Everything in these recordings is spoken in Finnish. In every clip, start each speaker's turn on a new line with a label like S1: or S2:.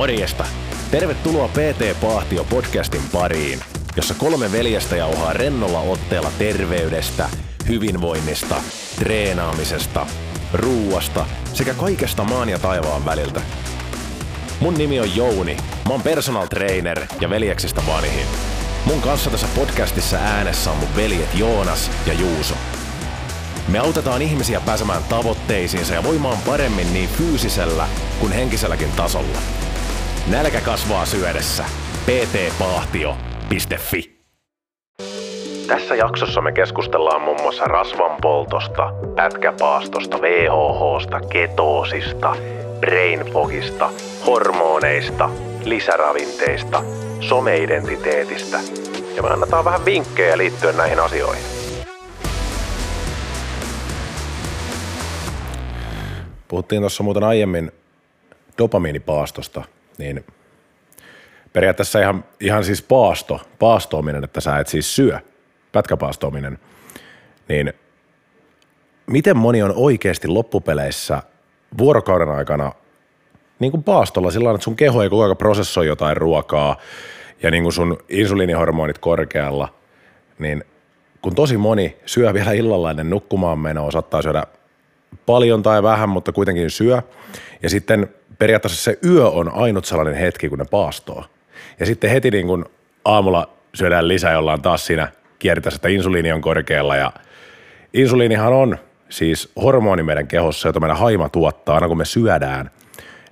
S1: Morjesta! Tervetuloa PT Pahtio podcastin pariin, jossa kolme veljestä jauhaa rennolla otteella terveydestä, hyvinvoinnista, treenaamisesta, ruuasta sekä kaikesta maan ja taivaan väliltä. Mun nimi on Jouni, mä oon personal trainer ja veljeksistä vanhin. Mun kanssa tässä podcastissa äänessä on mun veljet Joonas ja Juuso. Me autetaan ihmisiä pääsemään tavoitteisiinsa ja voimaan paremmin niin fyysisellä kuin henkiselläkin tasolla. Nälkä kasvaa syödessä. ptpahtio.fi Tässä jaksossa me keskustellaan muun muassa rasvan poltosta, pätkäpaastosta, VHHsta, ketoosista, brainfogista, hormoneista, lisäravinteista, someidentiteetistä ja me annetaan vähän vinkkejä liittyen näihin asioihin. Puhuttiin tuossa muuten aiemmin dopamiinipaastosta, niin periaatteessa ihan, ihan siis paasto, paastoaminen, että sä et siis syö, pätkäpaastoaminen, niin miten moni on oikeasti loppupeleissä vuorokauden aikana niin kuin paastolla sillä että sun keho ei koko ajan prosessoi jotain ruokaa ja niin kuin sun insuliinihormonit korkealla, niin kun tosi moni syö vielä illalla ennen nukkumaan menoa, saattaa syödä paljon tai vähän, mutta kuitenkin syö. Ja sitten periaatteessa se yö on ainut sellainen hetki, kun ne paastoo. Ja sitten heti niin kuin aamulla syödään lisää, jolla on taas siinä kiertäessä, että insuliini on korkealla ja insuliinihan on siis hormoni meidän kehossa, jota meidän haima tuottaa aina kun me syödään,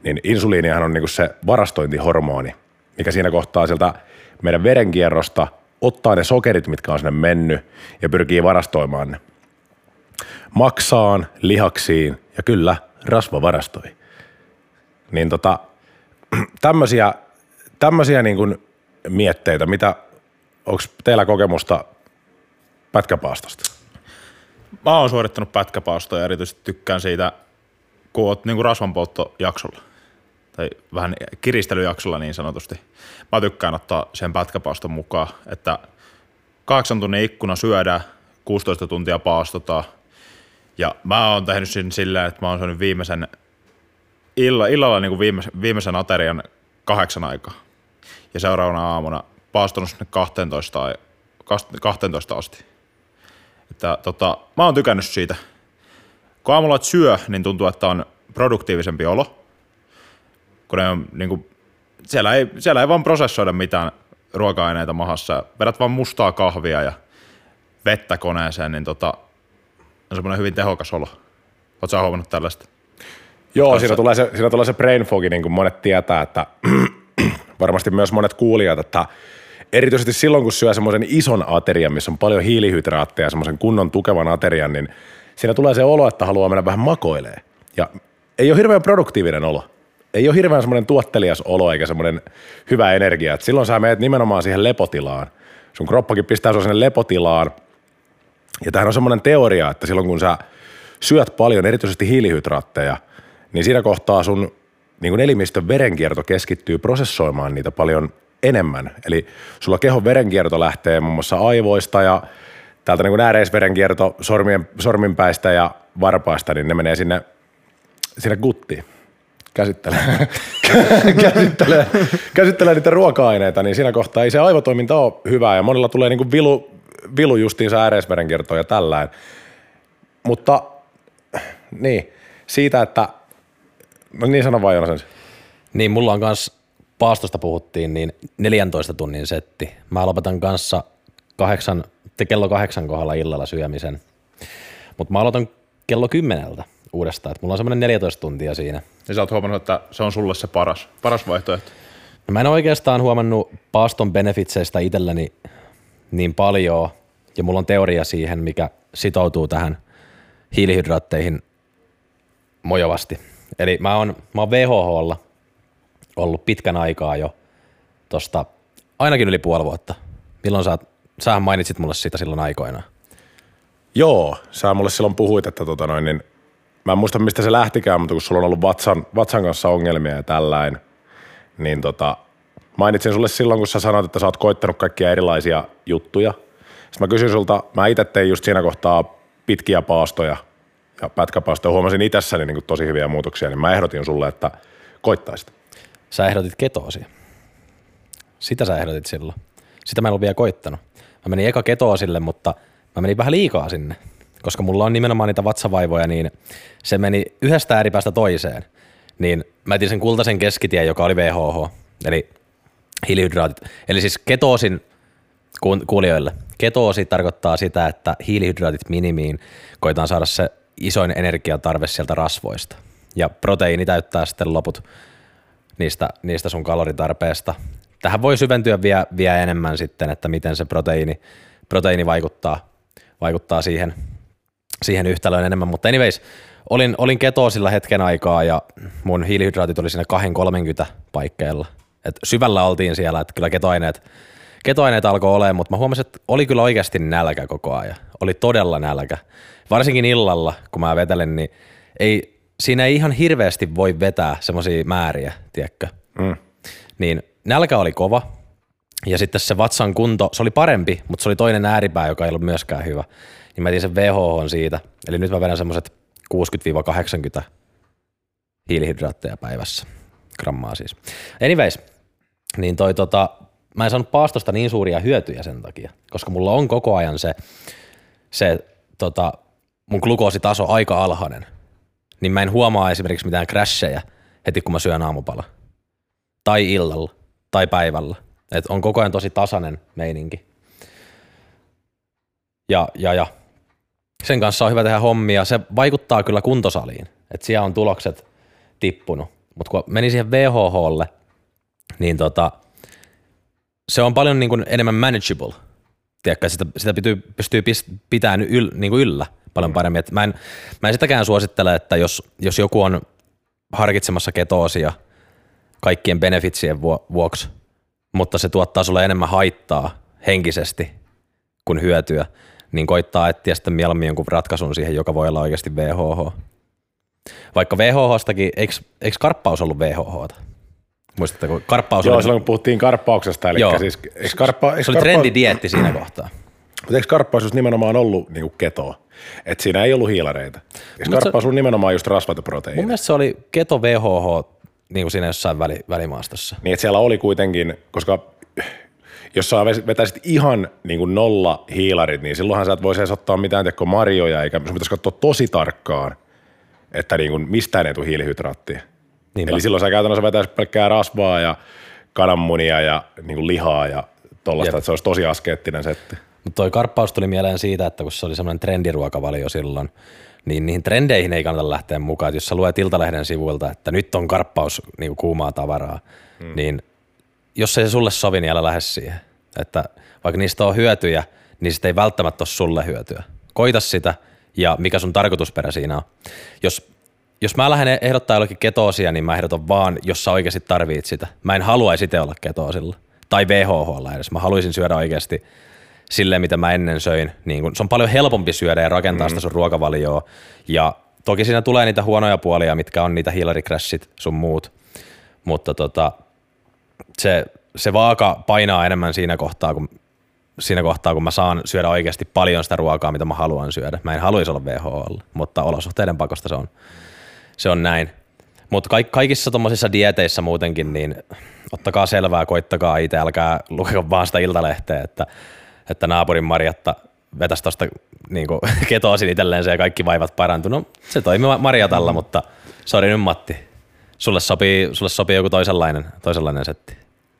S1: niin insuliinihan on niin se varastointihormoni, mikä siinä kohtaa sieltä meidän verenkierrosta ottaa ne sokerit, mitkä on sinne mennyt ja pyrkii varastoimaan ne maksaan, lihaksiin ja kyllä rasvavarastoi. Niin tota, tämmöisiä, tämmöisiä niin kuin mietteitä, mitä, onko teillä kokemusta pätkäpaastosta?
S2: Mä oon suorittanut pätkäpaastoa ja erityisesti tykkään siitä, kun oot niin rasvanpolttojaksolla tai vähän kiristelyjaksolla niin sanotusti. Mä tykkään ottaa sen pätkäpaaston mukaan, että kahdeksan tunnin ikkuna syödään, 16 tuntia paastotaan – ja mä oon tehnyt sen silleen, että mä oon syönyt viimeisen illa, illalla niin kuin viimeisen, viimeisen aterian kahdeksan aikaa. Ja seuraavana aamuna paastunut sinne 12, 12 asti. Että, tota, mä oon tykännyt siitä. Kun aamulla syö, niin tuntuu, että on produktiivisempi olo. Kun ne on, niin kuin, siellä, ei, siellä ei vaan prosessoida mitään ruoka-aineita mahassa. Vedät vaan mustaa kahvia ja vettä koneeseen, niin tota, on semmoinen hyvin tehokas olo. Oletko sä huomannut tällaista?
S1: Joo, siinä tulee, se, siinä tulee se brain fog, niin kuin monet tietää, että varmasti myös monet kuulijat, että erityisesti silloin, kun syö semmoisen ison aterian, missä on paljon hiilihydraatteja, semmoisen kunnon tukevan aterian, niin siinä tulee se olo, että haluaa mennä vähän makoilee. Ja ei ole hirveän produktiivinen olo. Ei ole hirveän semmoinen tuottelias olo eikä semmoinen hyvä energia. Et silloin sä menet nimenomaan siihen lepotilaan. Sun kroppakin pistää sinne lepotilaan – ja tähän on semmoinen teoria, että silloin kun sä syöt paljon erityisesti hiilihydraatteja, niin siinä kohtaa sun niin kuin elimistön verenkierto keskittyy prosessoimaan niitä paljon enemmän. Eli sulla kehon verenkierto lähtee muun muassa aivoista ja täältä niin kuin ääreisverenkierto sormien, sorminpäistä ja varpaista, niin ne menee sinne, sinne guttiin käsittelee, käsittelee, käsittelee niitä ruoka-aineita, niin siinä kohtaa ei se aivotoiminta ole hyvää ja monilla tulee niin kuin vilu, vilu justiinsa ääreisverenkiertoa ja tällään. Mutta niin, siitä, että, no niin sano vaan Jonas
S3: Niin, mulla on kanssa paastosta puhuttiin, niin 14 tunnin setti. Mä lopetan kanssa kahdeksan, kello kahdeksan kohdalla illalla syömisen. Mutta mä aloitan kello kymmeneltä uudestaan, että mulla on semmoinen 14 tuntia siinä.
S2: Ja sä oot huomannut, että se on sulle se paras, paras vaihtoehto?
S3: No mä en oikeastaan huomannut paaston benefitseistä itselleni niin paljon, ja mulla on teoria siihen, mikä sitoutuu tähän hiilihydraatteihin mojovasti. Eli mä oon, mä oon VHHlla ollut pitkän aikaa jo tosta ainakin yli puoli vuotta. Milloin sä, sähän mainitsit mulle siitä silloin aikoinaan.
S1: Joo, sä mulle silloin puhuit, että tota noin, niin mä en muista mistä se lähtikään, mutta kun sulla on ollut vatsan, vatsan kanssa ongelmia ja tällainen, niin tota, mainitsin sulle silloin, kun sä sanoit, että sä oot koittanut kaikkia erilaisia juttuja – sitten mä kysyin sulta, mä itse tein just siinä kohtaa pitkiä paastoja ja pätkäpaastoja, huomasin itsessäni niin tosi hyviä muutoksia, niin mä ehdotin sulle, että koittaisit.
S3: Sä ehdotit ketoosia. Sitä sä ehdotit silloin. Sitä mä en ollut vielä koittanut. Mä menin eka ketoosille, mutta mä menin vähän liikaa sinne. Koska mulla on nimenomaan niitä vatsavaivoja, niin se meni yhdestä ääripäästä toiseen. Niin mä etin sen kultaisen keskitien, joka oli VHH, eli hiilihydraatit. Eli siis ketoosin kuulijoille. Ketoosi tarkoittaa sitä, että hiilihydraatit minimiin koitaan saada se isoin energiatarve sieltä rasvoista. Ja proteiini täyttää sitten loput niistä, niistä sun kaloritarpeesta. Tähän voi syventyä vielä, vielä enemmän sitten, että miten se proteiini, proteiini vaikuttaa, vaikuttaa siihen, siihen yhtälöön enemmän. Mutta anyways, olin, olin ketoosilla hetken aikaa ja mun hiilihydraatit oli siinä 230 paikkeilla. Et syvällä oltiin siellä, että kyllä ketoaineet, ketoaineet alkoi olemaan, mutta mä huomasin, että oli kyllä oikeasti nälkä koko ajan. Oli todella nälkä. Varsinkin illalla, kun mä vetelen, niin ei, siinä ei ihan hirveästi voi vetää semmoisia määriä, tiedätkö?
S1: Mm.
S3: Niin nälkä oli kova ja sitten se vatsan kunto, se oli parempi, mutta se oli toinen ääripää, joka ei ollut myöskään hyvä. Niin mä etin sen VHH siitä, eli nyt mä vedän semmoiset 60-80 hiilihydraatteja päivässä, grammaa siis. Anyways, niin toi tota, mä en saanut paastosta niin suuria hyötyjä sen takia, koska mulla on koko ajan se, se tota, mun glukoositaso aika alhainen, niin mä en huomaa esimerkiksi mitään crasheja heti kun mä syön aamupala. Tai illalla, tai päivällä. Et on koko ajan tosi tasainen meininki. Ja, ja, ja sen kanssa on hyvä tehdä hommia. Se vaikuttaa kyllä kuntosaliin, että siellä on tulokset tippunut. Mutta kun meni siihen VHHlle, niin tota, se on paljon niin kuin enemmän manageable. Tiedätkö, sitä, sitä pystyy, pystyy pitämään yl, niin kuin yllä paljon paremmin. Et mä, en, mä en sitäkään suosittele, että jos, jos joku on harkitsemassa ketoosia kaikkien benefitsien vuoksi, mutta se tuottaa sulle enemmän haittaa henkisesti kuin hyötyä, niin koittaa etsiä sitten mieluummin jonkun ratkaisun siihen, joka voi olla oikeasti VHH. Vaikka VHHstakin, eikö, eikö karppaus ollut VHHta? Muistatteko? Karppaus
S1: Joo,
S3: oli,
S1: silloin kun puhuttiin karppauksesta, eli
S3: Joo.
S1: siis eikö karppa, eikö
S3: se oli trendidietti siinä kohtaa.
S1: Mutta eikö karppaus just nimenomaan ollut niinku ketoa? Että siinä ei ollut hiilareita. Eikö
S3: Mut se-
S1: karppaus ollut nimenomaan just rasvat ja
S3: Mun
S1: proteiinit?
S3: mielestä se oli keto VHH niin kuin siinä jossain väli, välimaastossa.
S1: Niin, että siellä oli kuitenkin, koska jos sä vetäisit ihan niin kuin nolla hiilarit, niin silloinhan sä et voisi edes ottaa mitään teko marjoja, eikä sun pitäisi katsoa tosi tarkkaan, että niin kuin mistään ei tule hiilihydraattia.
S3: Niinpä.
S1: Eli silloin sä käytännössä vetäisit pelkkää rasvaa ja kananmunia ja niin kuin lihaa ja tollaista,
S3: Jep.
S1: että se olisi tosi askeettinen setti.
S3: Mutta toi karppaus tuli mieleen siitä, että kun se oli semmoinen trendiruokavalio silloin, niin niihin trendeihin ei kannata lähteä mukaan. Et jos sä luet Iltalehden sivuilta, että nyt on karppaus niin kuumaa tavaraa, hmm. niin jos ei se sulle sovi, niin älä lähde siihen. Että vaikka niistä on hyötyjä, niin sitä ei välttämättä ole sulle hyötyä. Koita sitä ja mikä sun tarkoitusperä siinä on. Jos, jos mä lähden ehdottaa jollekin ketoosia, niin mä ehdotan vaan, jos sä oikeasti tarvit sitä. Mä en haluaisi itse olla ketoosilla. Tai VHH edes. Mä haluaisin syödä oikeasti silleen, mitä mä ennen söin. Niin kun, se on paljon helpompi syödä ja rakentaa mm. sitä sun ruokavalioa. Ja toki siinä tulee niitä huonoja puolia, mitkä on niitä hiilarikrassit sun muut. Mutta tota, se, se vaaka painaa enemmän siinä kohtaa, kun, siinä kohtaa, kun mä saan syödä oikeasti paljon sitä ruokaa, mitä mä haluan syödä. Mä en haluaisi olla VHL, mutta olosuhteiden pakosta se on, se on näin. Mutta kaik, kaikissa tuommoisissa dieteissä muutenkin, niin ottakaa selvää, koittakaa itse, älkää lukeko vaan sitä iltalehteä, että, että naapurin Marjatta vetäisi tuosta niin ketoosin itselleen se ja kaikki vaivat parantu. No se toimii Marjatalla, mutta sori nyt Matti. Sulle sopii, sulle sopii joku toisenlainen, toisenlainen setti.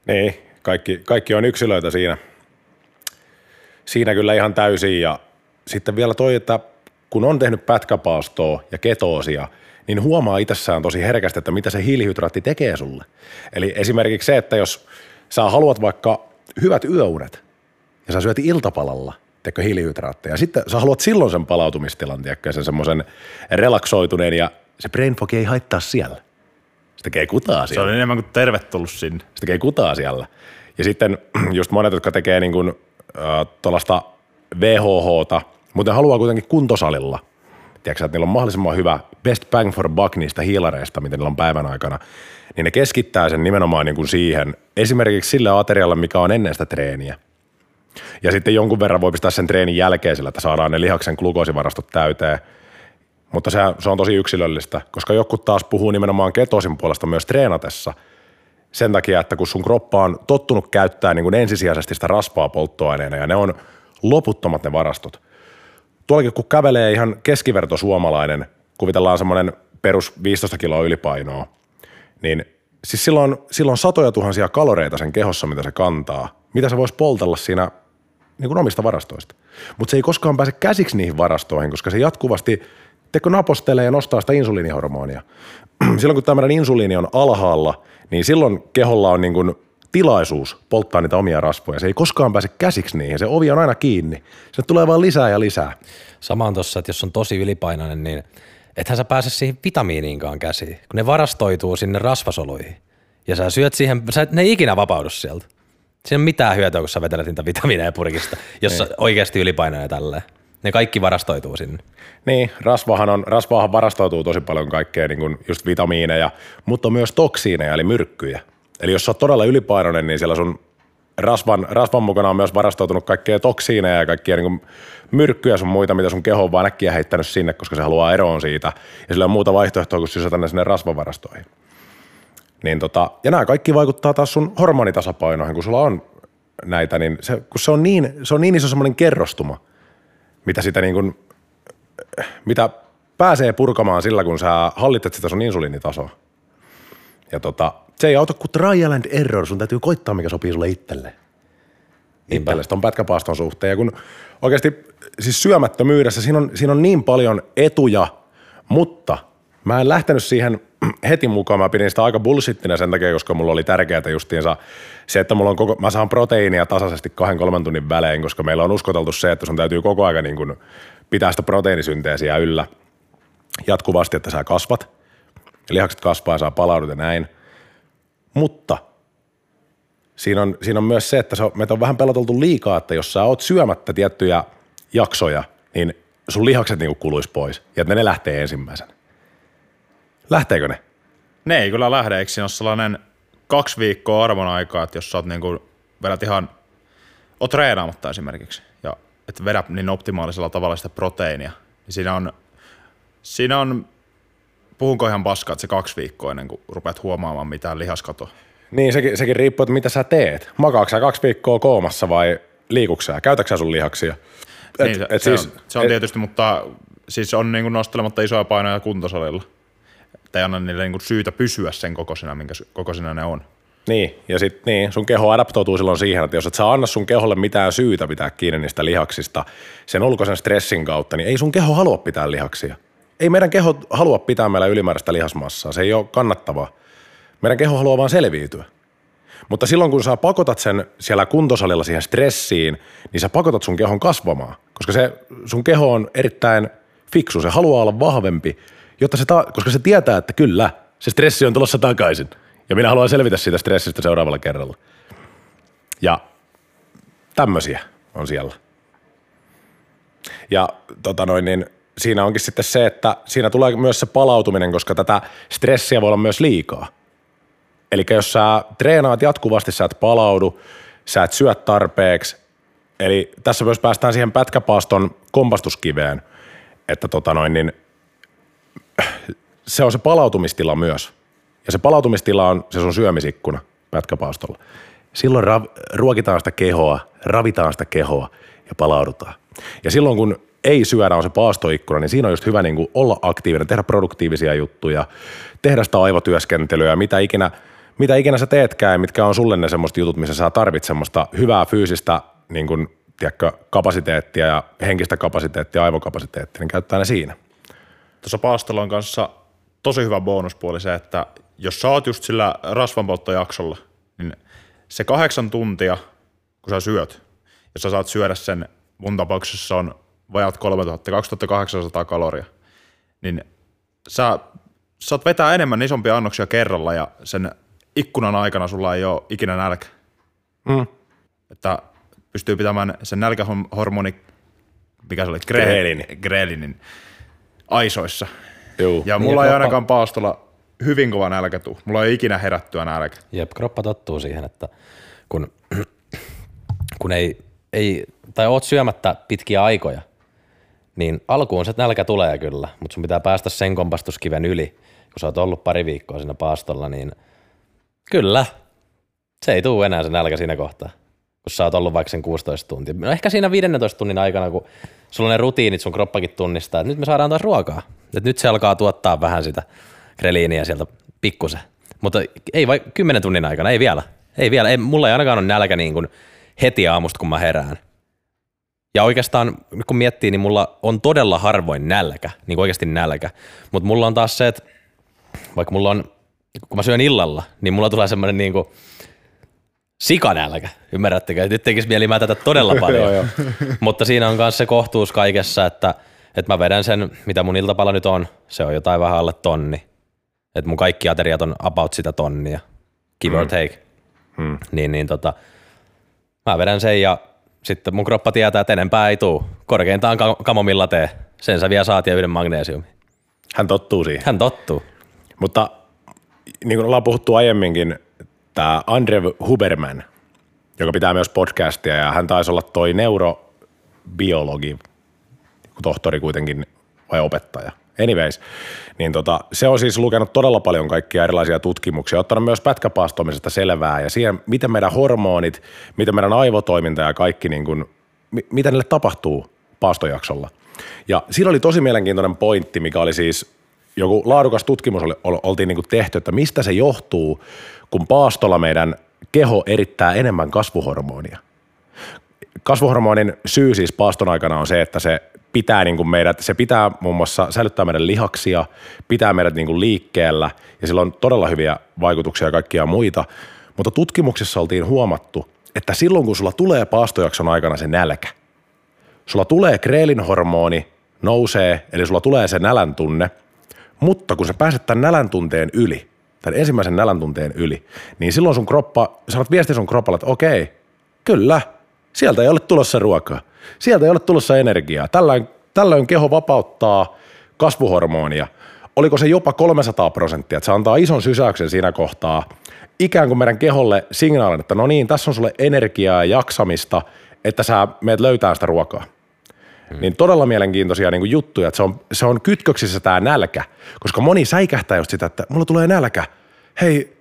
S1: Niin, kaikki, kaikki on yksilöitä siinä. Siinä kyllä ihan täysin ja sitten vielä toi, että kun on tehnyt pätkäpaastoa ja ketoosia, niin huomaa itsessään tosi herkästi, että mitä se hiilihydraatti tekee sulle. Eli esimerkiksi se, että jos sä haluat vaikka hyvät yöunet ja sä syöt iltapalalla, teekö hiilihydraatteja, ja sitten sä haluat silloin sen palautumistilan, tiedätkö, sen semmoisen relaksoituneen ja se brain fog ei haittaa siellä. Se tekee kutaa
S2: Se
S1: siellä
S2: on enemmän kuin tervetullut sinne.
S1: se tekee kutaa siellä. Ja sitten just monet, jotka tekee niin kuin, tuollaista VHHta, mutta ne haluaa kuitenkin kuntosalilla. Tiedätkö, että niillä on mahdollisimman hyvä best bang for buck niistä hiilareista, mitä niillä on päivän aikana, niin ne keskittää sen nimenomaan niin kuin siihen, esimerkiksi sille aterialle, mikä on ennen sitä treeniä. Ja sitten jonkun verran voi pistää sen treenin jälkeen sillä, että saadaan ne lihaksen glukoosivarastot täyteen. Mutta se, se on tosi yksilöllistä, koska jotkut taas puhuu nimenomaan ketosin puolesta myös treenatessa, sen takia, että kun sun kroppa on tottunut käyttää niin kuin ensisijaisesti sitä rasvaa polttoaineena ja ne on loputtomat ne varastot. Tuollakin kun kävelee ihan keskiverto suomalainen, kuvitellaan semmoinen perus 15 kiloa ylipainoa, niin siis silloin, silloin satoja tuhansia kaloreita sen kehossa, mitä se kantaa, mitä se voisi poltella siinä niin kuin omista varastoista. Mutta se ei koskaan pääse käsiksi niihin varastoihin, koska se jatkuvasti teko napostelee ja nostaa sitä insuliinihormonia. silloin kun tämmöinen insuliini on alhaalla, niin silloin keholla on niin kuin tilaisuus polttaa niitä omia rasvoja. Se ei koskaan pääse käsiksi niihin, se ovi on aina kiinni. Se tulee vaan lisää ja lisää.
S3: Sama on tossa, että jos on tosi ylipainoinen, niin ethän sä pääse siihen vitamiiniinkaan käsiin, kun ne varastoituu sinne rasvasoluihin. Ja sä syöt siihen, sä et, ne ei ikinä vapaudu sieltä. Siinä on mitään hyötyä, kun sä vetelet niitä vitamiineja purkista, jos
S1: Niin.
S3: oikeasti ylipainoinen ja tälleen. Ne kaikki varastoituu sinne.
S1: Niin, rasvahan, on, rasvahan varastoituu tosi paljon kaikkea niin kuin just vitamiineja, mutta myös toksiineja eli myrkkyjä. Eli jos sä oot todella ylipainoinen, niin siellä sun rasvan, rasvan mukana on myös varastoutunut kaikkea toksiineja ja kaikkia niin kuin myrkkyjä sun muita, mitä sun keho on vaan äkkiä heittänyt sinne, koska se haluaa eroon siitä. Ja sillä on muuta vaihtoehtoa kuin sysätä ne sinne rasvavarastoihin. Niin tota, ja nämä kaikki vaikuttaa taas sun hormonitasapainoihin, kun sulla on näitä, niin se, kun se on niin, se on niin iso semmoinen kerrostuma, mitä sitä niin kuin, mitä pääsee purkamaan sillä, kun sä hallitset sitä sun insuliinitasoa. Ja tota, se ei auta kuin trial and error, sun täytyy koittaa, mikä sopii sulle itselle. Itselle ton pätkäpaaston suhteen. Ja kun oikeasti siis syömättömyydessä siinä on, siinä on niin paljon etuja, mutta mä en lähtenyt siihen heti mukaan. Mä pidin sitä aika bullshittina sen takia, koska mulla oli tärkeää justiinsa se, että mulla on koko, mä saan proteiinia tasaisesti kahden kolmen tunnin välein, koska meillä on uskoteltu se, että sun täytyy koko ajan niin pitää sitä proteiinisynteesiä yllä jatkuvasti, että sä kasvat. Lihakset kasvaa ja saa palaudut ja näin. Mutta siinä on, siinä on myös se, että se on, meitä on vähän peloteltu liikaa, että jos sä oot syömättä tiettyjä jaksoja, niin sun lihakset niinku kuluis pois ja että ne lähtee ensimmäisenä. Lähteekö ne?
S2: Ne ei kyllä lähde, eikö siinä ole sellainen kaksi viikkoa arvon aikaa, että jos sä oot niinku, vedät ihan, oot treenaamatta esimerkiksi, ja et vedä niin optimaalisella tavalla sitä proteiinia, niin siinä on, siinä on, puhunko ihan paskaa, että se kaksi viikkoa ennen kuin rupeat huomaamaan mitään lihaskatoa.
S1: Niin, sekin, sekin riippuu, että mitä sä teet. Makaatko sä kaksi viikkoa koomassa vai liikuksä sä? Käytätkö sä sun lihaksia? Et,
S2: niin, se,
S1: et
S2: se,
S1: siis,
S2: on, se on tietysti, mutta siis on niin kuin nostelematta isoja painoja kuntosalilla. Ei anna niille niin syytä pysyä sen kokoisina, minkä kokoisina ne on.
S1: Niin, ja sit niin, sun keho adaptoituu silloin siihen, että jos et sä anna sun keholle mitään syytä pitää kiinni niistä lihaksista sen ulkoisen stressin kautta, niin ei sun keho halua pitää lihaksia. Ei meidän keho halua pitää meillä ylimääräistä lihasmassaa, se ei ole kannattavaa. Meidän keho haluaa vaan selviytyä. Mutta silloin kun sä pakotat sen siellä kuntosalilla siihen stressiin, niin sä pakotat sun kehon kasvamaan, koska se sun keho on erittäin fiksu, se haluaa olla vahvempi, jotta se ta- koska se tietää, että kyllä, se stressi on tulossa takaisin. Ja minä haluan selvitä siitä stressistä seuraavalla kerralla. Ja tämmöisiä on siellä. Ja tota noin, niin siinä onkin sitten se, että siinä tulee myös se palautuminen, koska tätä stressiä voi olla myös liikaa. Eli jos sä treenaat jatkuvasti, sä et palaudu, sä et syö tarpeeksi. Eli tässä myös päästään siihen pätkäpaaston kompastuskiveen, että tota noin, niin se on se palautumistila myös. Ja se palautumistila on se sun syömisikkuna pätkäpaastolla. Silloin rav- ruokitaan sitä kehoa, ravitaan sitä kehoa ja palaudutaan. Ja silloin kun ei syödä on se paastoikkuna, niin siinä on just hyvä niin kuin olla aktiivinen, tehdä produktiivisia juttuja, tehdä sitä aivotyöskentelyä, mitä ikinä, mitä ikinä sä teetkään mitkä on sulle ne semmoiset jutut, missä sä tarvit semmoista hyvää fyysistä niin kuin, tiedätkö, kapasiteettia ja henkistä kapasiteettia, aivokapasiteettia, niin käyttää ne siinä.
S2: Tuossa paastelon kanssa tosi hyvä bonuspuoli se, että jos sä oot just sillä rasvanpolttojaksolla, niin se kahdeksan tuntia, kun sä syöt, jos sä saat syödä sen, mun tapauksessa on vajat 3000, 2800 kaloria, niin sä saat vetää enemmän isompia annoksia kerralla ja sen ikkunan aikana sulla ei ole ikinä nälkä.
S1: Mm.
S2: Että pystyy pitämään sen nälkähormoni, mikä se oli?
S1: Grelini.
S2: Grelinin aisoissa.
S1: Juu.
S2: Ja
S3: Niin,
S2: mulla
S3: ja
S2: ei
S3: kroppa-
S2: ainakaan paastolla hyvin kova nälkä tuu. Mulla ei ikinä herättyä nälkä.
S3: Jep, kroppa tottuu siihen, että kun, kun ei, ei, tai oot syömättä pitkiä aikoja, niin alkuun se nälkä tulee kyllä, mutta sun pitää päästä sen kompastuskiven yli, kun sä oot ollut pari viikkoa siinä paastolla, niin kyllä, se ei tule enää se nälkä siinä kohtaa, kun sä oot ollut vaikka sen 16 tuntia. No ehkä siinä 15 tunnin aikana, kun sulla on ne rutiinit, sun kroppakin tunnistaa, että nyt me saadaan taas ruokaa. Että nyt se alkaa tuottaa vähän sitä greliiniä sieltä pikkusen. Mutta ei vai 10 tunnin aikana, ei vielä. Ei vielä, ei, mulla ei ainakaan ole nälkä niin kuin heti aamusta, kun mä herään. Ja oikeastaan, kun miettii, niin mulla on todella harvoin nälkä, niin kuin oikeasti nälkä. Mutta mulla on taas se, että vaikka mulla on, kun mä syön illalla, niin mulla tulee semmoinen niin kuin sikanälkä, ymmärrättekö? Nyt tekisi mieli mä tätä todella paljon. Mutta siinä on myös se kohtuus kaikessa, että, että mä vedän sen, mitä mun iltapala nyt on, se on jotain vähän alle tonni. Että mun kaikki ateriat on about sitä tonnia, give or take.
S1: Hmm.
S3: Niin, niin tota, mä vedän sen ja sitten mun kroppa tietää, että enempää ei tuu. Korkeintaan ka- kamomilla tee. Sen sä vielä saat ja yhden magnesiumi.
S1: Hän tottuu siihen.
S3: Hän tottuu.
S1: Mutta niin kuin ollaan puhuttu aiemminkin, tämä Andre Huberman, joka pitää myös podcastia ja hän taisi olla toi neurobiologi, tohtori kuitenkin vai opettaja. Anyways, niin tota, se on siis lukenut todella paljon kaikkia erilaisia tutkimuksia, ottanut myös pätkäpaastomisesta selvää ja siihen, miten meidän hormonit, miten meidän aivotoiminta ja kaikki, niin kuin, mi- mitä niille tapahtuu paastojaksolla. Ja siinä oli tosi mielenkiintoinen pointti, mikä oli siis joku laadukas tutkimus oli, ol- oltiin niin kuin tehty, että mistä se johtuu, kun paastolla meidän keho erittää enemmän kasvuhormonia. Kasvuhormonin syy siis paaston aikana on se, että se pitää niin kuin meidät, se pitää muun muassa säilyttää meidän lihaksia, pitää meidät niin kuin liikkeellä ja sillä on todella hyviä vaikutuksia ja kaikkia muita. Mutta tutkimuksissa oltiin huomattu, että silloin kun sulla tulee paastojakson aikana se nälkä, sulla tulee kreelinhormoni, nousee, eli sulla tulee se nälän tunne, mutta kun sä pääset tämän nälän tunteen yli, tämän ensimmäisen nälän tunteen yli, niin silloin sun kroppa, sanot viesti sun kropalle, että okei, kyllä, sieltä ei ole tulossa ruokaa, sieltä ei ole tulossa energiaa. Tällöin, tällöin keho vapauttaa kasvuhormonia. Oliko se jopa 300 prosenttia, että se antaa ison sysäyksen siinä kohtaa, ikään kuin meidän keholle signaalin, että no niin, tässä on sulle energiaa ja jaksamista, että sä meet löytää sitä ruokaa. Hmm. Niin todella mielenkiintoisia niin kuin juttuja, että se on, se on kytköksissä tämä nälkä, koska moni säikähtää just sitä, että mulla tulee nälkä. Hei,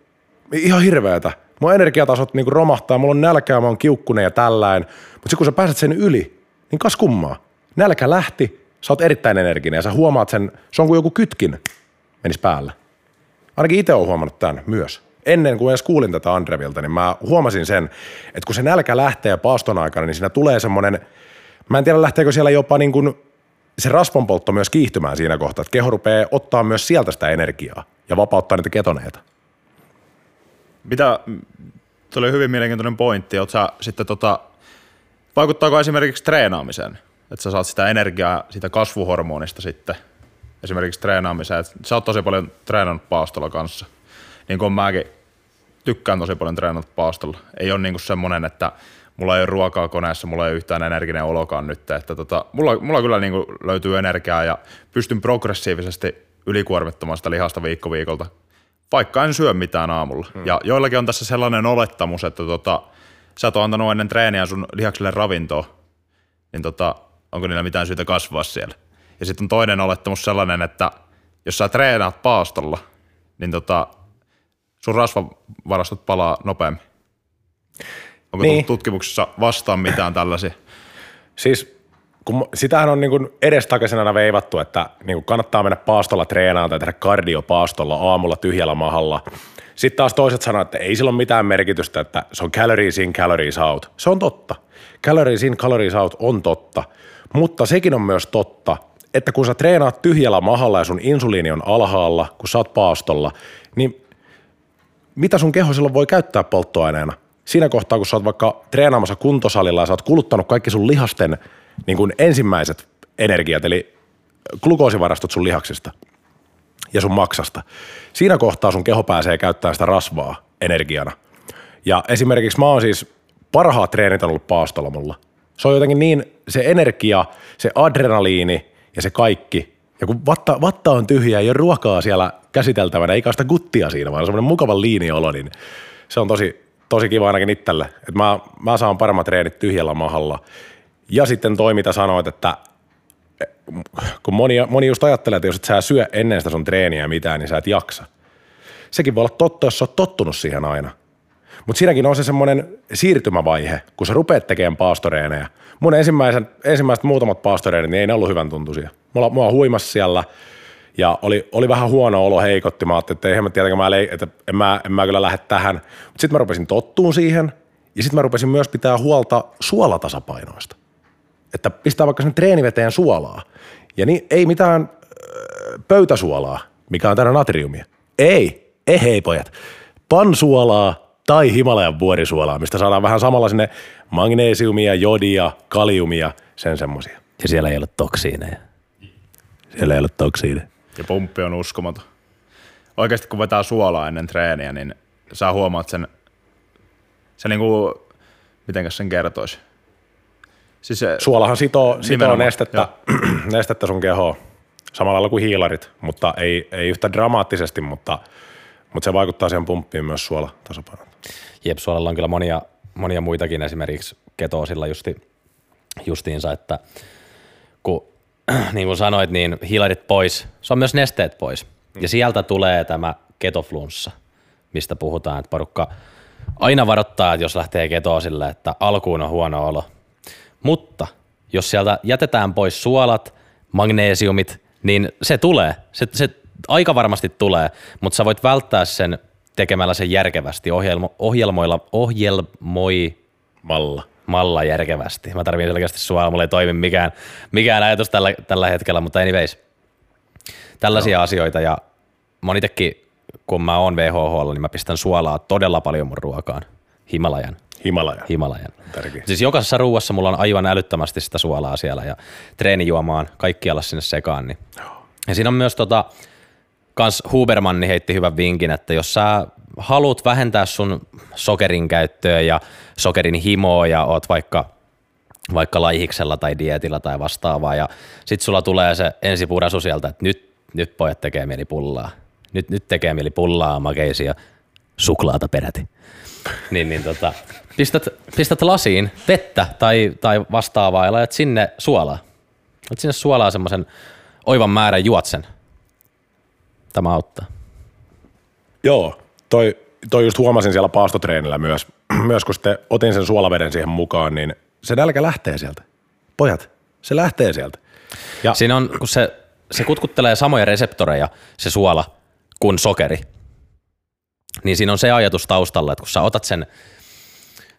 S1: ihan hirveätä. Mun energiatasot niin kuin romahtaa, mulla on nälkää, mä oon kiukkunen ja tällain. Mutta sitten kun sä pääset sen yli, niin kas kummaa. Nälkä lähti, sä oot erittäin energinen ja sä huomaat sen, se on kuin joku kytkin menis päällä. Ainakin itse olen huomannut tämän myös. Ennen kuin edes kuulin tätä Andrevilta, niin mä huomasin sen, että kun se nälkä lähtee paaston aikana, niin siinä tulee semmoinen, mä en tiedä lähteekö siellä jopa niin kuin se rasvanpoltto myös kiihtymään siinä kohtaa, että keho rupeaa ottaa myös sieltä sitä energiaa ja vapauttaa niitä ketoneita.
S2: Mitä, tuli hyvin mielenkiintoinen pointti, sä sitten tota, vaikuttaako esimerkiksi treenaamiseen, että sä saat sitä energiaa siitä kasvuhormonista sitten esimerkiksi treenaamiseen, että sä oot tosi paljon treenannut paastolla kanssa, niin kuin mäkin tykkään tosi paljon treenata paastolla, ei ole niinku semmoinen, että mulla ei ole ruokaa koneessa, mulla ei ole yhtään energinen olokaan nyt, että tota, mulla, mulla kyllä niinku löytyy energiaa ja pystyn progressiivisesti ylikuormittamaan sitä lihasta viikko viikolta, vaikka en syö mitään aamulla. Hmm. Ja joillakin on tässä sellainen olettamus, että tota, sä oot antanut ennen treeniä sun lihakselle ravintoa, niin tota, onko niillä mitään syytä kasvaa siellä. Ja sitten on toinen olettamus sellainen, että jos sä treenaat paastolla, niin tota, sun rasvavarastot palaa nopeammin. Onko
S1: Niin.
S2: tutkimuksessa vastaan mitään tällaisia?
S1: Siis kun sitähän on niin edestakaisin aina veivattu, että niin kannattaa mennä paastolla treenaamaan tai tehdä kardiopaastolla aamulla tyhjällä mahalla. Sitten taas toiset sanoo, että ei sillä ole mitään merkitystä, että se on calories in, calories out. Se on totta. Calories in, calories out on totta. Mutta sekin on myös totta, että kun sä treenaat tyhjällä mahalla ja sun insuliini on alhaalla, kun sä oot paastolla, niin mitä sun keho silloin voi käyttää polttoaineena? Siinä kohtaa, kun sä oot vaikka treenaamassa kuntosalilla ja sä oot kuluttanut kaikki sun lihasten niin kuin ensimmäiset energiat, eli glukoosivarastot sun lihaksista ja sun maksasta. Siinä kohtaa sun keho pääsee käyttämään sitä rasvaa energiana. Ja esimerkiksi mä oon siis parhaat treenit on ollut paastolla mulla. Se on jotenkin niin, se energia, se adrenaliini ja se kaikki. Ja kun vatta, vatta on tyhjä, ei ole ruokaa siellä käsiteltävänä, eikä sitä guttia siinä, vaan semmoinen mukava liiniolo, niin se on tosi, tosi kiva ainakin itselle. Että mä, mä saan paremmat treenit tyhjällä mahalla. Ja sitten toi, mitä sanoit, että kun moni, moni just ajattelee, että jos et sä syö ennen sitä sun treeniä mitään, niin sä et jaksa. Sekin voi olla totta, jos sä oot tottunut siihen aina. Mutta siinäkin on se semmoinen siirtymävaihe, kun sä rupeat tekemään paastoreenejä. Mun ensimmäiset, ensimmäiset muutamat paastoreenit, niin ei ne ollut hyvän tuntuisia. Mulla, mulla huimas siellä ja oli, oli vähän huono olo, heikotti. Mä ajattelin, että eihän mä tiedä, mä, lei, että en, mä, en mä kyllä lähde tähän. Mutta sitten mä rupesin tottuun siihen ja sitten mä rupesin myös pitää huolta suolatasapainoista. Että pistää vaikka sen treeniveteen suolaa. Ja niin, ei mitään äh, pöytäsuolaa, mikä on täynnä natriumia. Ei, ei hei pojat. Pansuolaa tai Himalajan vuorisuolaa, mistä saadaan vähän samalla sinne magneesiumia, jodia, kaliumia, sen semmosia.
S3: Ja siellä ei ole toksiineja.
S1: Siellä ei ole toksiineja.
S2: Ja pumppi on uskomaton. Oikeasti kun vetää suolaa ennen treeniä, niin sä huomaat sen, se niinku, mitenkäs sen kertoisi.
S1: Siis se, Suolahan sitoo, sitoo nestettä, nestettä sun kehoon samalla lailla kuin hiilarit, mutta ei, ei yhtä dramaattisesti, mutta, mutta se vaikuttaa siihen pumppiin myös suola tasapainoon.
S3: Jep, suolalla on kyllä monia, monia muitakin esimerkiksi ketoosilla justi, justiinsa, että kun niin kuin sanoit, niin hiilarit pois, se on myös nesteet pois. Mm. Ja sieltä tulee tämä ketoflunssa, mistä puhutaan, että porukka aina varoittaa, että jos lähtee ketoosille, että alkuun on huono olo. Mutta jos sieltä jätetään pois suolat, magneesiumit, niin se tulee. Se, se aika varmasti tulee, mutta sä voit välttää sen tekemällä sen järkevästi ohjelmo, ohjelmoilla, ohjelmoi
S1: malla.
S3: järkevästi. Mä tarvitsen selkeästi sua, mulla ei toimi mikään, mikään ajatus tällä, tällä hetkellä, mutta anyways. Tällaisia no. asioita ja mä itsekin, kun mä oon VHH, niin mä pistän suolaa todella paljon mun ruokaan. Himalajan.
S1: Himalajan.
S3: Himalajan. Tärkeä. Siis jokaisessa ruuassa mulla on aivan älyttömästi sitä suolaa siellä ja treenijuomaan kaikkialla sinne sekaan. Niin. Ja siinä on myös tota, kans Hubermanni heitti hyvän vinkin, että jos sä haluat vähentää sun sokerin käyttöä ja sokerin himoa ja oot vaikka vaikka laihiksella tai dietillä tai vastaavaa ja sit sulla tulee se ensipurasu sieltä, että nyt, nyt pojat tekee mieli pullaa. Nyt, nyt tekee mieli pullaa, makeisia, suklaata peräti. niin, niin tota, pistät, pistät lasiin vettä tai, tai vastaavaa ja laitat sinne suolaa. Laitat sinne suolaa semmoisen oivan määrän juot sen. Tämä auttaa.
S1: Joo, toi, toi just huomasin siellä paastotreenillä myös, myös kun sitten otin sen suolaveden siihen mukaan, niin se nälkä lähtee sieltä. Pojat, se lähtee sieltä.
S3: Ja Siinä on, kun se, se kutkuttelee samoja reseptoreja, se suola, kuin sokeri. Niin siinä on se ajatus taustalla, että kun sä otat sen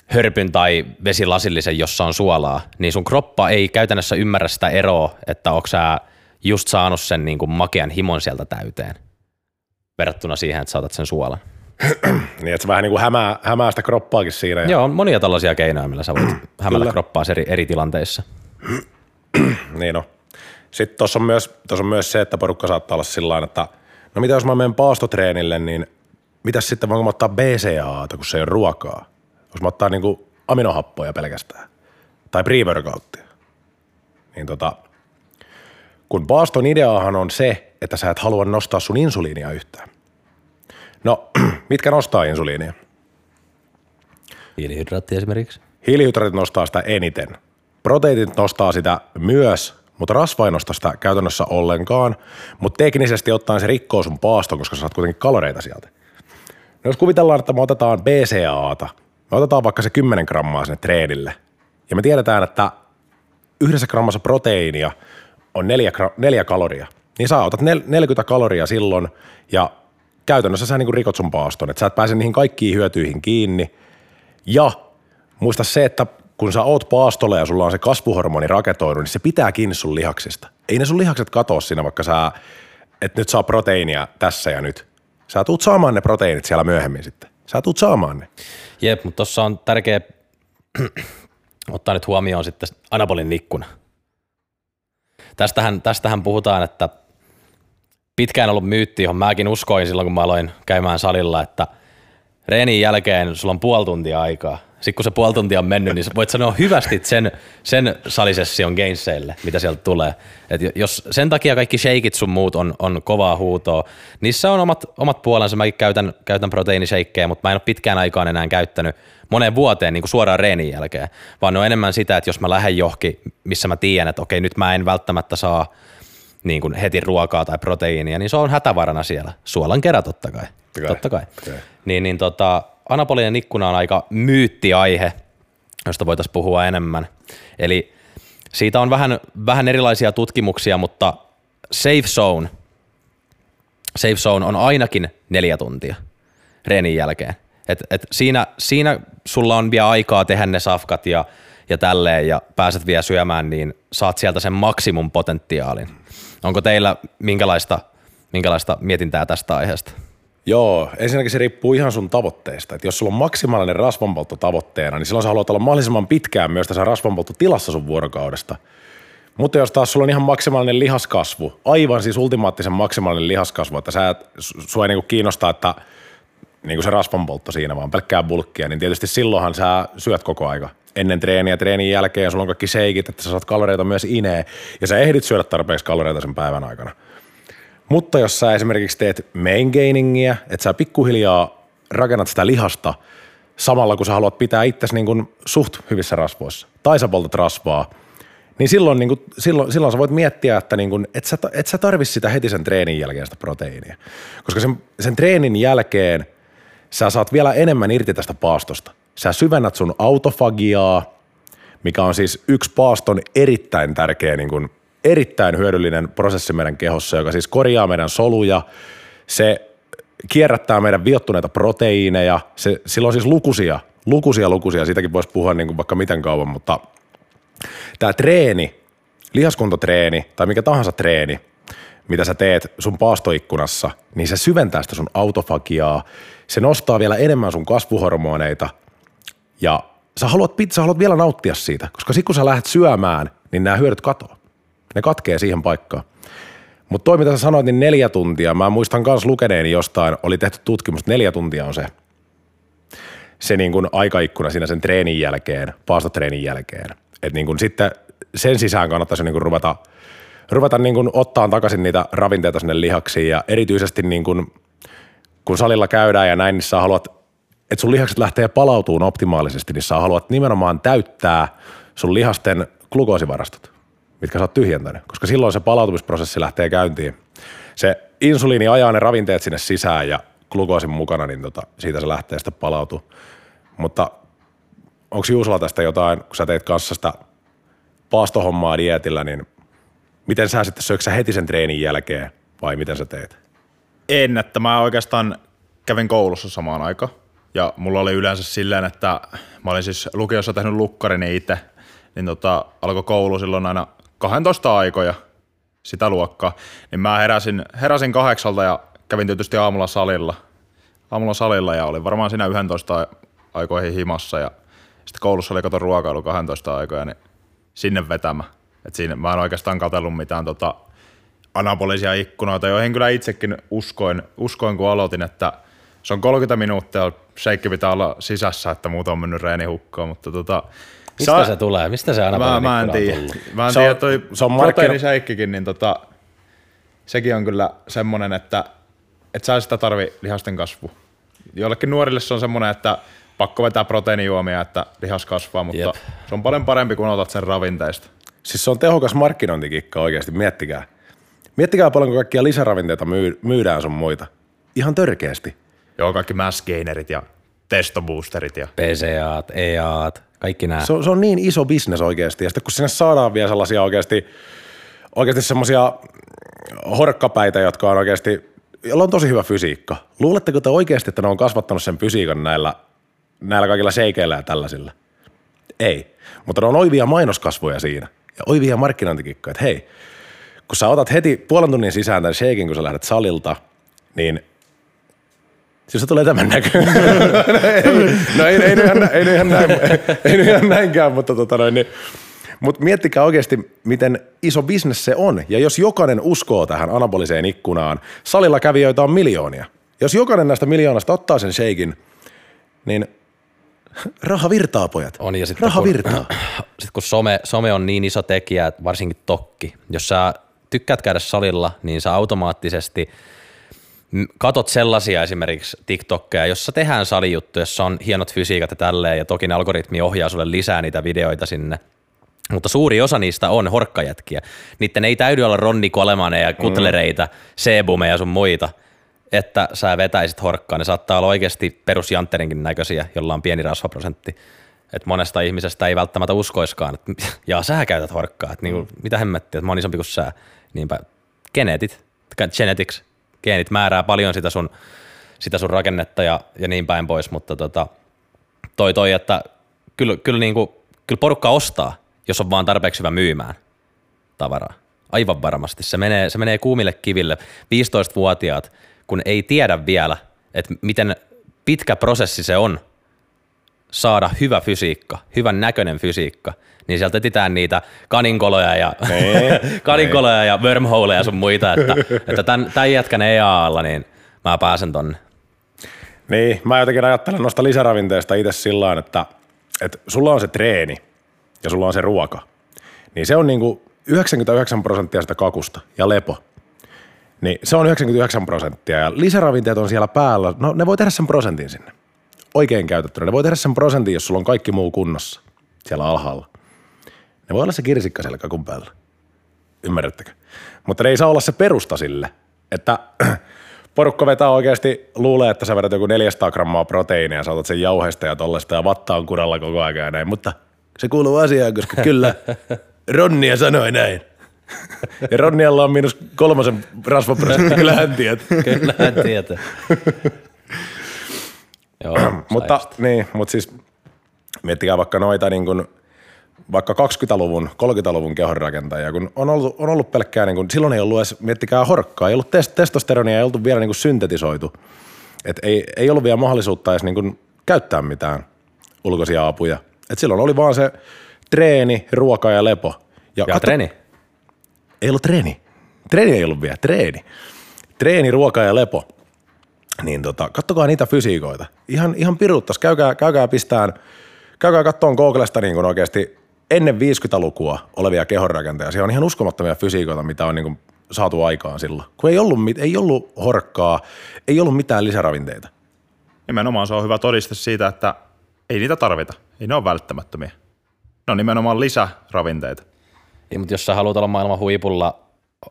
S3: hörpyn tai vesilasillisen, jossa on suolaa, niin sun kroppa ei käytännössä ymmärrä sitä eroa, että onko sä just saanut sen niin kuin makean himon sieltä täyteen verrattuna siihen, että saatat sen suolan.
S1: niin, että se vähän niin kuin hämää, hämää sitä kroppaakin siinä.
S3: Ja... Joo, on monia tällaisia keinoja, millä sä voit hämätä kroppaa eri, eri tilanteissa.
S1: niin no. Sitten tuossa on, myös, on myös se, että porukka saattaa olla sillä että no mitä jos mä menen paastotreenille, niin mitä sitten voinko mä ottaa BCAata, kun se ei ole ruokaa? Jos mä ottaa niin kuin aminohappoja pelkästään tai pre Niin tota, kun paaston ideahan on se, että sä et halua nostaa sun insuliinia yhtään. No, mitkä nostaa insuliinia?
S3: Hiilihydraatti esimerkiksi.
S1: Hiilihydraatit nostaa sitä eniten. Proteiinit nostaa sitä myös, mutta rasva ei nosta sitä käytännössä ollenkaan, mutta teknisesti ottaen se rikkoo sun paaston, koska sä saat kuitenkin kaloreita sieltä. No jos kuvitellaan, että me otetaan BCAata, me otetaan vaikka se 10 grammaa sinne treenille, ja me tiedetään, että yhdessä grammassa proteiinia on neljä, neljä kaloria, niin sä otat 40 kaloria silloin, ja käytännössä sä niin rikot sun paaston, että sä et pääse niihin kaikkiin hyötyihin kiinni. Ja muista se, että kun sä oot paastolla ja sulla on se kasvuhormoni raketoinut, niin se pitää kiinni sun lihaksista. Ei ne sun lihakset katoa siinä, vaikka sä et nyt saa proteiinia tässä ja nyt. Sä tuut saamaan ne proteiinit siellä myöhemmin sitten. Sä tuut saamaan ne.
S3: Jep, mutta tuossa on tärkeä ottaa nyt huomioon sitten anabolin ikkuna. Tästähän, tästähän puhutaan, että pitkään ollut myytti, johon mäkin uskoin silloin, kun mä aloin käymään salilla, että reenin jälkeen sulla on puoli tuntia aikaa. Sitten kun se puoli tuntia on mennyt, niin voit sanoa hyvästi sen, sen salisession gainseille, mitä sieltä tulee. Et jos sen takia kaikki shakeit sun muut on, on kovaa huutoa, niissä on omat, omat puolensa. Mäkin käytän, käytän proteiinishakeja, mutta mä en ole pitkään aikaan enää käyttänyt moneen vuoteen niin kuin suoraan reenin jälkeen, vaan ne on enemmän sitä, että jos mä lähden johonkin, missä mä tiedän, että okei, nyt mä en välttämättä saa – niin kuin heti ruokaa tai proteiinia, niin se on hätävarana siellä. Suolan kerran totta kai. Totta kai. Totta kai. Okay. Niin, niin tota, anabolinen ikkuna on aika myyttiaihe, josta voitaisiin puhua enemmän. Eli siitä on vähän, vähän erilaisia tutkimuksia, mutta safe zone, safe zone on ainakin neljä tuntia reenin jälkeen. Et, et siinä, siinä sulla on vielä aikaa tehdä ne safkat ja, ja tälleen ja pääset vielä syömään, niin saat sieltä sen maksimum potentiaalin. Onko teillä minkälaista, minkälaista mietintää tästä aiheesta?
S1: Joo, ensinnäkin se riippuu ihan sun tavoitteesta. Et jos sulla on maksimaalinen rasvanpoltto tavoitteena, niin silloin sä haluat olla mahdollisimman pitkään myös tässä rasvanpolttotilassa sun vuorokaudesta. Mutta jos taas sulla on ihan maksimaalinen lihaskasvu, aivan siis ultimaattisen maksimaalinen lihaskasvu, että sä sua ei niinku kiinnosta, että niinku se rasvanpoltto siinä, vaan pelkkää bulkkia, niin tietysti silloinhan sä syöt koko aika. Ennen treeniä, treenin jälkeen ja sulla on kaikki seikit, että sä saat kaloreita myös ineen ja sä ehdit syödä tarpeeksi kaloreita sen päivän aikana. Mutta jos sä esimerkiksi teet main gainingia, että sä pikkuhiljaa rakennat sitä lihasta samalla kun sä haluat pitää itsesi niin kuin suht hyvissä rasvoissa, tai sä poltat rasvaa, niin silloin, niin kuin, silloin, silloin sä voit miettiä, että niin kuin, et, sä, et sä tarvi sitä heti sen treenin jälkeen sitä proteiinia. Koska sen, sen treenin jälkeen sä saat vielä enemmän irti tästä paastosta. Sä syvennät sun autofagiaa, mikä on siis yksi paaston erittäin tärkeä niin kuin erittäin hyödyllinen prosessi meidän kehossa, joka siis korjaa meidän soluja, se kierrättää meidän viottuneita proteiineja, se, sillä on siis lukuisia, lukuisia, lukuisia, siitäkin voisi puhua niin kuin vaikka miten kauan, mutta tämä treeni, lihaskuntotreeni tai mikä tahansa treeni, mitä sä teet sun paastoikkunassa, niin se syventää sitä sun autofagiaa, se nostaa vielä enemmän sun kasvuhormoneita ja sä haluat, sä haluat vielä nauttia siitä, koska sitten kun sä lähdet syömään, niin nämä hyödyt katoaa. Ne katkee siihen paikkaan. Mutta toi, mitä sä sanoit, niin neljä tuntia, mä muistan myös lukeneeni jostain, oli tehty tutkimus, että neljä tuntia on se, se niin kuin aikaikkuna siinä sen treenin jälkeen, paastotreenin jälkeen. Et niin kuin sitten sen sisään kannattaisi niin kuin ruveta, ruveta niin kuin ottaa takaisin niitä ravinteita sinne lihaksiin ja erityisesti niin kuin, kun salilla käydään ja näin, niin sä haluat, että sun lihakset lähtee palautumaan optimaalisesti, niin sä haluat nimenomaan täyttää sun lihasten glukoosivarastot mitkä sä oot tyhjentänyt, koska silloin se palautumisprosessi lähtee käyntiin. Se insuliini ajaa ne ravinteet sinne sisään ja glukoosin mukana, niin tota, siitä se lähtee sitten palautu. Mutta onko Juusalla tästä jotain, kun sä teit kanssa sitä paastohommaa dietillä, niin miten sä sitten syöksä heti sen treenin jälkeen vai miten sä teet?
S2: En, että mä oikeastaan kävin koulussa samaan aikaan. Ja mulla oli yleensä silleen, että mä olin siis lukiossa tehnyt lukkarin itse, niin tota, alkoi koulu silloin aina 12 aikoja sitä luokkaa, niin mä heräsin, heräsin kahdeksalta ja kävin tietysti aamulla salilla. Aamulla salilla ja olin varmaan siinä 11 aikoihin himassa ja sitten koulussa oli kato ruokailu 12 aikoja, niin sinne vetämä. Et siinä mä en oikeastaan katsellut mitään tota anabolisia ikkunoita, joihin kyllä itsekin uskoin, uskoin kun aloitin, että se on 30 minuuttia, sheikki pitää olla sisässä, että muuta on mennyt reeni hukkaan, mutta tota,
S3: Mistä Sa- se tulee? Mistä se aina
S2: mä, mä en tiedä. Mä en tiedä, toi se on proteiinisäikkikin, niin tota, sekin on kyllä semmoinen, että et sä sitä tarvi lihasten kasvu. Jollekin nuorille se on semmoinen, että pakko vetää proteiinijuomia, että lihas kasvaa, mutta Jep. se on paljon parempi, kun otat sen ravinteista.
S1: Siis se on tehokas markkinointikikka oikeasti, miettikää. Miettikää paljonko kaikkia lisäravinteita myy- myydään sun muita. Ihan törkeästi.
S2: Joo, kaikki mass gainerit ja testoboosterit. Ja...
S3: PCAt, EAt, kaikki nämä.
S1: Se, on, se on niin iso bisnes oikeasti. Ja sitten kun sinne saadaan vielä sellaisia oikeasti, oikeasti semmoisia horkkapäitä, jotka on oikeasti, joilla on tosi hyvä fysiikka. Luuletteko te oikeasti, että ne on kasvattanut sen fysiikan näillä, näillä kaikilla seikeillä ja tällaisilla? Ei. Mutta ne on oivia mainoskasvoja siinä ja oivia markkinointikikkoja, että hei, kun sä otat heti puolen tunnin sisään tämän shakein, kun sä lähdet salilta, niin Siis se tulee tämän näköön. no ei, ei, ei, ihan, ei, ihan näin, ei ihan näinkään, mutta tota noin, niin, mutta miettikää oikeasti, miten iso bisnes se on. Ja jos jokainen uskoo tähän anaboliseen ikkunaan, salilla kävijöitä on miljoonia. Jos jokainen näistä miljoonasta ottaa sen sheikin, niin raha virtaa, pojat.
S3: On, ja
S1: raha
S3: kun,
S1: virtaa.
S3: Sitten kun some, some on niin iso tekijä, varsinkin tokki, jos sä tykkäät käydä salilla, niin sä automaattisesti – katot sellaisia esimerkiksi TikTokkeja, jossa tehdään salijuttuja, jossa on hienot fysiikat ja tälleen, ja toki ne algoritmi ohjaa sulle lisää niitä videoita sinne. Mutta suuri osa niistä on horkkajätkiä. Niiden ei täydy olla Ronni Kolemaneja, kutlereita, mm. sebumeja sun muita. että sä vetäisit horkkaa. Ne saattaa olla oikeasti perusjantterinkin näköisiä, jolla on pieni rasvaprosentti. Et monesta ihmisestä ei välttämättä uskoiskaan, että jaa, sä käytät horkkaa, että niinku, mitä hemmettiä, että mä oon isompi kuin sä. Niinpä genetit, genetics, geenit määrää paljon sitä sun, sitä sun rakennetta ja, ja niin päin pois, mutta tota, toi toi, että kyllä, kyllä, niinku, kyllä porukka ostaa, jos on vaan tarpeeksi hyvä myymään tavaraa. Aivan varmasti. Se menee, se menee kuumille kiville. 15-vuotiaat, kun ei tiedä vielä, että miten pitkä prosessi se on saada hyvä fysiikka, hyvän näköinen fysiikka, niin sieltä etsitään niitä kaninkoloja ja,
S1: Nee,
S3: kaninkoloja ja wormholeja sun muita, että, että tämän, tämän jätkän EA-alla, niin mä pääsen tonne.
S1: Niin, mä jotenkin ajattelen noista lisäravinteista itse sillä tavalla, että, että sulla on se treeni ja sulla on se ruoka. Niin se on niinku 99 prosenttia sitä kakusta ja lepo. Niin se on 99 prosenttia ja lisäravinteet on siellä päällä. No ne voi tehdä sen prosentin sinne. Oikein käytettynä. Ne voi tehdä sen prosentin, jos sulla on kaikki muu kunnossa siellä alhaalla. Ne voi olla se kirsikka siellä kakun päällä. Ymmärrättekö? Mutta ne ei saa olla se perusta sille, että porukka vetää oikeasti, luulee, että sä vedät joku 400 grammaa proteiinia, sä otat sen jauheista ja tollesta ja vatta on kuralla koko ajan ja näin, mutta se kuuluu asiaan, koska kyllä Ronnia sanoi näin. Ja Ronnialla on miinus kolmosen rasvaprosentti, kyllä hän tietää.
S3: Kyllä hän tietää. Joo,
S1: mutta, niin, mutta siis miettikää vaikka noita niin kuin, vaikka 20-luvun, 30-luvun kehonrakentajia, kun on ollut, on ollut pelkkää, niin kuin, silloin ei ollut edes, miettikää horkkaa, ei ollut test, testosteronia, ei oltu vielä niin kuin syntetisoitu. Et ei, ei ollut vielä mahdollisuutta edes niin kuin, käyttää mitään ulkoisia apuja. Et silloin oli vaan se treeni, ruoka ja lepo.
S3: Ja
S1: katso-
S3: treeni.
S1: ei ollut treeni. Treeni ei ollut vielä, treeni. Treeni, ruoka ja lepo. Niin tota, kattokaa niitä fysiikoita. Ihan, ihan piruttas. Käykää, käykää pistään, käykää kattoon Googlesta niin oikeasti ennen 50-lukua olevia kehonrakentajia. Siellä on ihan uskomattomia fysiikoita, mitä on niin kuin saatu aikaan silloin. Kun ei ollut, mit- ei ollut horkkaa, ei ollut mitään lisäravinteita.
S2: Nimenomaan se on hyvä todiste siitä, että ei niitä tarvita. Ei ne ole välttämättömiä. Ne on nimenomaan lisäravinteita.
S3: Niin, mutta jos sä haluat olla maailman huipulla,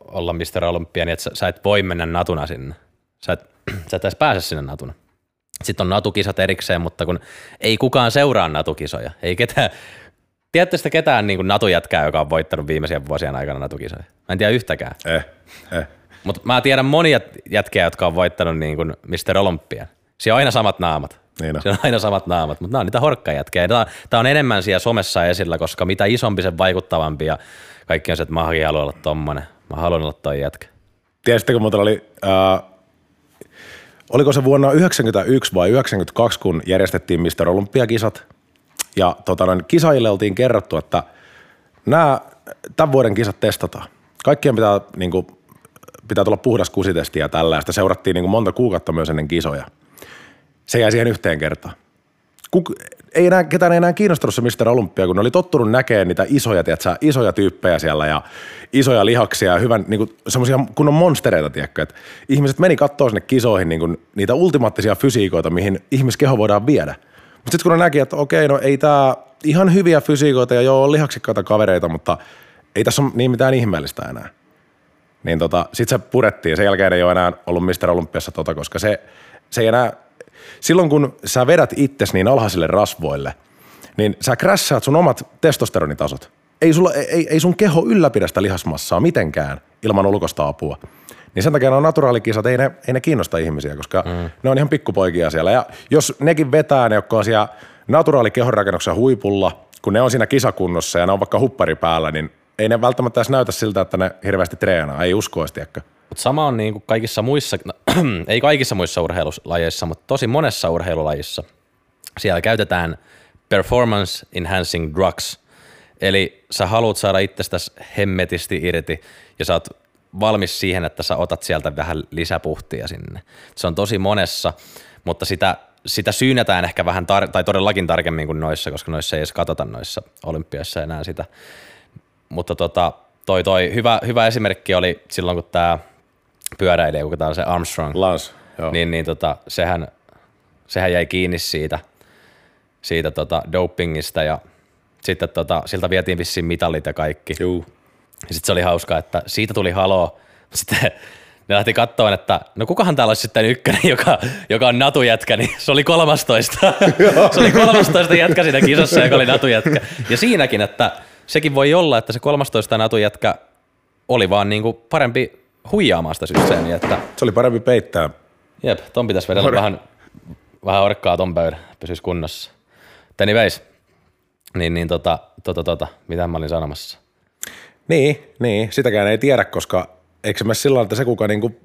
S3: olla Mr. Olympia, niin et sä, sä et voi mennä natuna sinne. Sä et, sä et edes pääse sinne natuna. Sitten on natukisat erikseen, mutta kun ei kukaan seuraa natukisoja. Ei ketään, tiedätte sitä ketään niin kuin natujätkää, joka on voittanut viimeisen vuosien aikana natukisoja? Mä en tiedä yhtäkään.
S1: Eh, eh.
S3: Mutta mä tiedän monia jätkiä, jotka on voittanut niin kuin Mr. Olympian. Siellä on aina samat naamat.
S1: Niin on.
S3: Siellä on aina samat naamat, mutta nämä on niitä horkkajätkiä. Tämä, tämä on enemmän siellä somessa esillä, koska mitä isompi sen vaikuttavampi ja kaikki on se, että mä haluan olla tommonen. Mä haluan olla toi jätkä.
S1: Tiedättekö, muuten oli, äh, oliko se vuonna 1991 vai 1992, kun järjestettiin Mr. Olympiakisat. Ja tota, noin, kisaajille oltiin kerrottu, että nämä tämän vuoden kisat testataan. Kaikkien pitää, niin kuin, pitää tulla puhdas kusitesti ja tällaista. Seurattiin niin kuin monta kuukautta myös ennen kisoja. Se jäi siihen yhteen kertaan. Kuk, ei enää, ketään ei enää kiinnostanut se Mr. Olympia, kun ne oli tottunut näkemään niitä isoja, tiedätkö, isoja tyyppejä siellä ja isoja lihaksia ja hyvän, niin kuin, semmoisia kunnon monstereita, tiedätkö, että ihmiset meni katsoa sinne kisoihin niin kuin, niitä ultimaattisia fysiikoita, mihin ihmiskeho voidaan viedä. Mutta sitten kun ne näki, että okei, no ei tämä ihan hyviä fysiikoita ja joo, lihaksikkaita kavereita, mutta ei tässä ole niin mitään ihmeellistä enää. Niin tota, sit se purettiin. Sen jälkeen ei ole enää ollut Mr. Olympiassa tota, koska se, se ei enää, silloin kun sä vedät itsesi niin alhaisille rasvoille, niin sä crashaat sun omat testosteronitasot. Ei, sulla, ei, ei sun keho ylläpidä sitä lihasmassaa mitenkään ilman ulkoista apua. Niin sen takia nuo naturaalikisat, ei ne, ei ne kiinnosta ihmisiä, koska mm. ne on ihan pikkupoikia siellä. Ja jos nekin vetää ne, jotka on siellä naturaalikehonrakennuksen huipulla, kun ne on siinä kisakunnossa ja ne on vaikka huppari päällä, niin ei ne välttämättä edes näytä siltä, että ne hirveästi treenaa. Ei uskoisi, tiedätkö?
S3: Mutta sama on niin kuin kaikissa muissa, no, ei kaikissa muissa urheilulajeissa, mutta tosi monessa urheilulajissa. Siellä käytetään performance enhancing drugs. Eli sä haluat saada itsestäsi hemmetisti irti ja sä oot valmis siihen, että sä otat sieltä vähän lisäpuhtia sinne. Se on tosi monessa, mutta sitä, sitä syynätään ehkä vähän, tar- tai todellakin tarkemmin kuin noissa, koska noissa ei edes katsota noissa olympiassa enää sitä. Mutta tota, toi, toi hyvä, hyvä esimerkki oli silloin, kun tämä pyöräilijä, kun tämä on se Armstrong,
S1: Lance, joo.
S3: niin, niin tota, sehän, sehän jäi kiinni siitä, siitä tota dopingista ja sitten tota, siltä vietiin vissiin mitallit ja kaikki.
S1: Juu.
S3: Ja sitten se oli hauska, että siitä tuli haloo. Sitten ne lähti kattoon, että no kukahan täällä olisi sitten ykkönen, joka, joka on natujätkä, niin se oli 13. se oli 13 jätkä siinä kisassa, joka oli natujätkä. Ja siinäkin, että sekin voi olla, että se 13 natujätkä oli vaan niinku parempi huijaamaan sitä systeemiä, että
S1: Se oli parempi peittää.
S3: jep, ton pitäisi vedellä vähän, vähän orkkaa ton pöydän, pysyisi kunnossa. But anyways, niin, niin tota, tota, tota, mitä mä olin sanomassa?
S1: Niin, niin, sitäkään ei tiedä, koska eikö mene sillä että se kuka niinku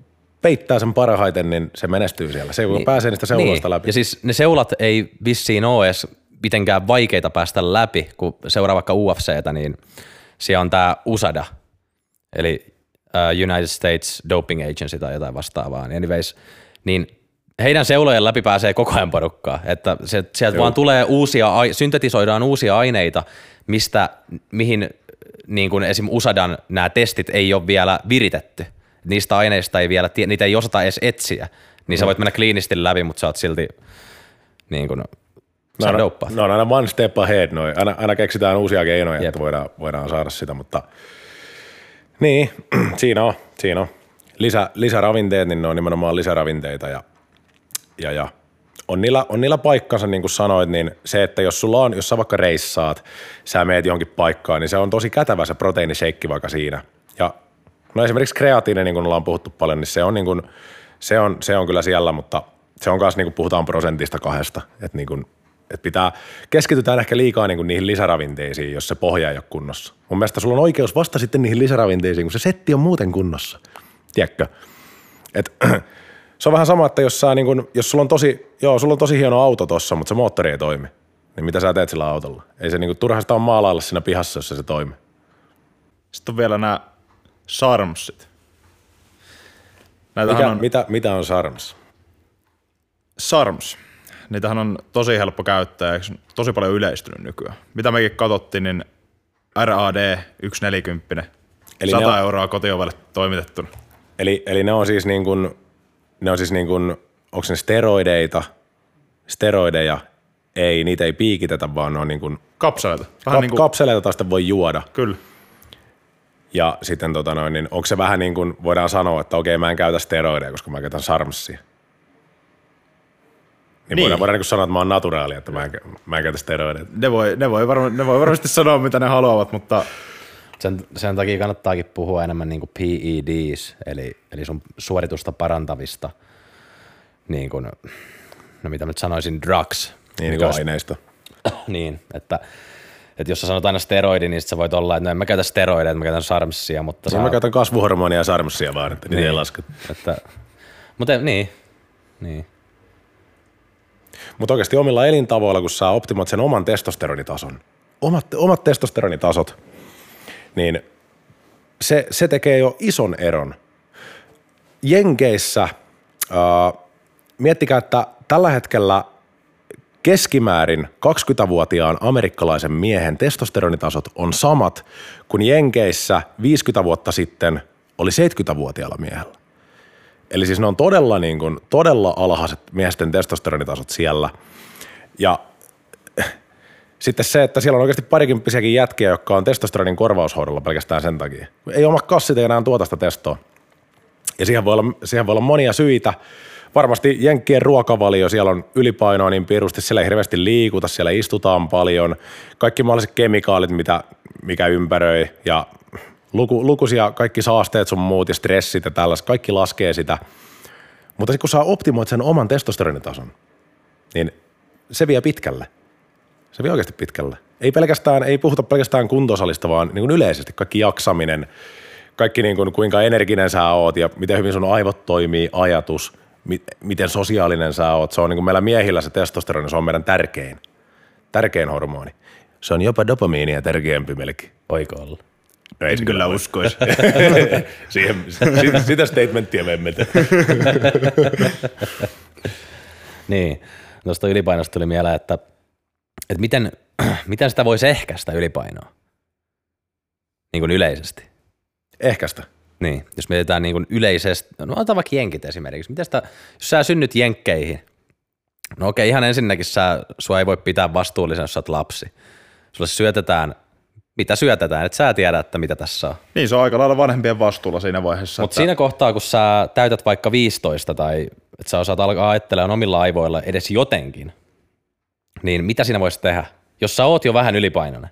S1: peittää sen parhaiten, niin se menestyy siellä. Se, kuka niin. pääsee niistä seuloista läpi.
S3: Ja siis ne seulat ei vissiin ole edes mitenkään vaikeita päästä läpi, kun seuraa vaikka UFCtä, niin siellä on tämä USADA, eli United States Doping Agency tai jotain vastaavaa. Niin Anyways, niin heidän seulojen läpi pääsee koko ajan porukkaa, että se, sieltä
S1: Joo.
S3: vaan tulee uusia, syntetisoidaan uusia aineita, mistä, mihin niin kuin esim. USADAn nämä testit ei ole vielä viritetty. Niistä aineista ei vielä, niitä ei osata edes etsiä. Niin sä voit mennä kliinisesti läpi, mutta sä oot silti niin kuin,
S1: No,
S3: sä
S1: no, no, on aina one step ahead, noi. Aina, aina keksitään uusia keinoja,
S3: Jep.
S1: että voidaan, voidaan saada sitä, mutta niin, siinä on, siinä on. Lisä, lisäravinteet, niin ne on nimenomaan lisäravinteita ja, ja, ja on niillä, on niillä paikkansa, niin kuin sanoit, niin se, että jos sulla on, jos sä vaikka reissaat, sä meet johonkin paikkaan, niin se on tosi kätevä se proteiiniseikki vaikka siinä. Ja no esimerkiksi kreatiini, niin kuin ollaan puhuttu paljon, niin se on, niin kuin, se on, se on kyllä siellä, mutta se on kanssa, niin kuin puhutaan prosentista kahdesta, että niin kuin, että pitää, keskitytään ehkä liikaa niin kuin niihin lisäravinteisiin, jos se pohja ei ole kunnossa. Mun mielestä sulla on oikeus vasta sitten niihin lisäravinteisiin, kun se setti on muuten kunnossa. Tiedätkö? Et, se on vähän sama, että jos, sä niin kun, jos sulla on tosi, joo, sulla on tosi hieno auto tossa, mutta se moottori ei toimi, niin mitä sä teet sillä autolla? Ei se niin kuin, turha sitä on maalailla siinä pihassa, jos se, toimii.
S2: Sitten on vielä nämä SARMsit. Näitähän
S1: Mikä,
S2: on
S1: mitä, mitä on SARMS?
S2: SARMS. Niitähän on tosi helppo käyttää ja eikö tosi paljon yleistynyt nykyään. Mitä mekin katsottiin, niin RAD 140,
S1: Eli
S2: Eli
S1: ne
S2: 100
S1: on-
S2: euroa kotiovelle toimitettuna.
S1: Eli, eli ne on siis niin kuin, ne on siis niin kuin, onko ne steroideita, steroideja, ei, niitä ei piikitetä, vaan ne on niin kuin,
S2: Kapseleita. Vähän
S1: kap,
S2: niin kuin,
S1: kapseleita, sitten voi juoda.
S2: kyllä.
S1: Ja sitten tota noin, niin onko se vähän niin kuin, voidaan sanoa, että okei, mä en käytä steroideja, koska mä käytän sarmsia. Niin, niin.
S2: Niin.
S1: voidaan, voidaan niin sanoa, että mä oon naturaali, että mä en, mä en käytä steroideja.
S2: Ne voi, ne, voi varma, ne voi varmasti sanoa, mitä ne haluavat, mutta
S3: Sen, sen takia kannattaakin puhua enemmän niin kuin PEDs, eli, eli sun suoritusta parantavista, niin kuin, no mitä mä nyt sanoisin, drugs.
S1: Niin, niin kuin aineista.
S3: niin, että, että jos sä sanot aina steroidi, niin sit sä voit olla, että no en mä käytä steroideja, mä käytän sarmsia, mutta
S1: No, mä käytän kasvuhormonia ja sarmsia vaan, että niitä ei lasketa.
S3: Että, mutta niin, niin.
S1: Mutta oikeasti omilla elintavoilla, kun sä optimoit sen oman testosteronitason, omat, omat testosteronitasot, niin se, se tekee jo ison eron. Jenkeissä, äh, miettikää, että tällä hetkellä keskimäärin 20-vuotiaan amerikkalaisen miehen testosteronitasot on samat kuin Jenkeissä 50 vuotta sitten oli 70-vuotiaalla miehellä. Eli siis ne on todella, niin kuin, todella alhaiset miesten testosteronitasot siellä. Ja sitten se, että siellä on oikeasti parikymppisiäkin jätkiä, jotka on testosteronin korvaushoidolla pelkästään sen takia. Ei oma kassit enää tuota sitä testoa. Ja siihen voi, olla, siihen voi olla monia syitä. Varmasti Jenkkien ruokavalio, siellä on ylipainoa niin pirusti, siellä ei hirveästi liikuta, siellä istutaan paljon. Kaikki mahdolliset kemikaalit, mitä, mikä ympäröi ja luku, lukuisia kaikki saasteet sun muut ja stressit ja tällaiset, kaikki laskee sitä. Mutta kun sä optimoit sen oman testosteronitason, niin se vie pitkälle. Se vie oikeasti pitkälle. Ei, pelkästään, ei puhuta pelkästään kuntosalista, vaan niin kuin yleisesti kaikki jaksaminen, kaikki niin kuin, kuinka energinen sä oot ja miten hyvin sun aivot toimii, ajatus, mi- miten sosiaalinen sä oot. Se on niin kuin meillä miehillä se testosteroni, se on meidän tärkein, tärkein hormoni. Se on jopa dopamiinia tärkeämpi melkein.
S3: Voiko olla?
S1: No ei se
S2: kyllä uskoisi.
S1: Siihen, sitä, statementtia me emme tee.
S3: Niin, tuosta ylipainosta tuli mieleen, että, että miten, miten sitä voisi ehkäistä ylipainoa? Niin kuin yleisesti.
S1: Ehkäistä.
S3: Niin, jos mietitään niin kuin yleisesti, no otetaan vaikka jenkit esimerkiksi. Miten sitä, jos sä synnyt jenkkeihin, no okei, ihan ensinnäkin sä, sua ei voi pitää vastuullisen, jos sä oot lapsi. Sulle syötetään mitä syötetään, että sä tiedät, että mitä tässä on.
S2: Niin se on aika lailla vanhempien vastuulla siinä vaiheessa.
S3: Mutta siinä kohtaa, kun sä täytät vaikka 15 tai että sä osaat alkaa ajattelemaan omilla aivoilla edes jotenkin, niin mitä siinä voisi tehdä, jos sä oot jo vähän ylipainoinen?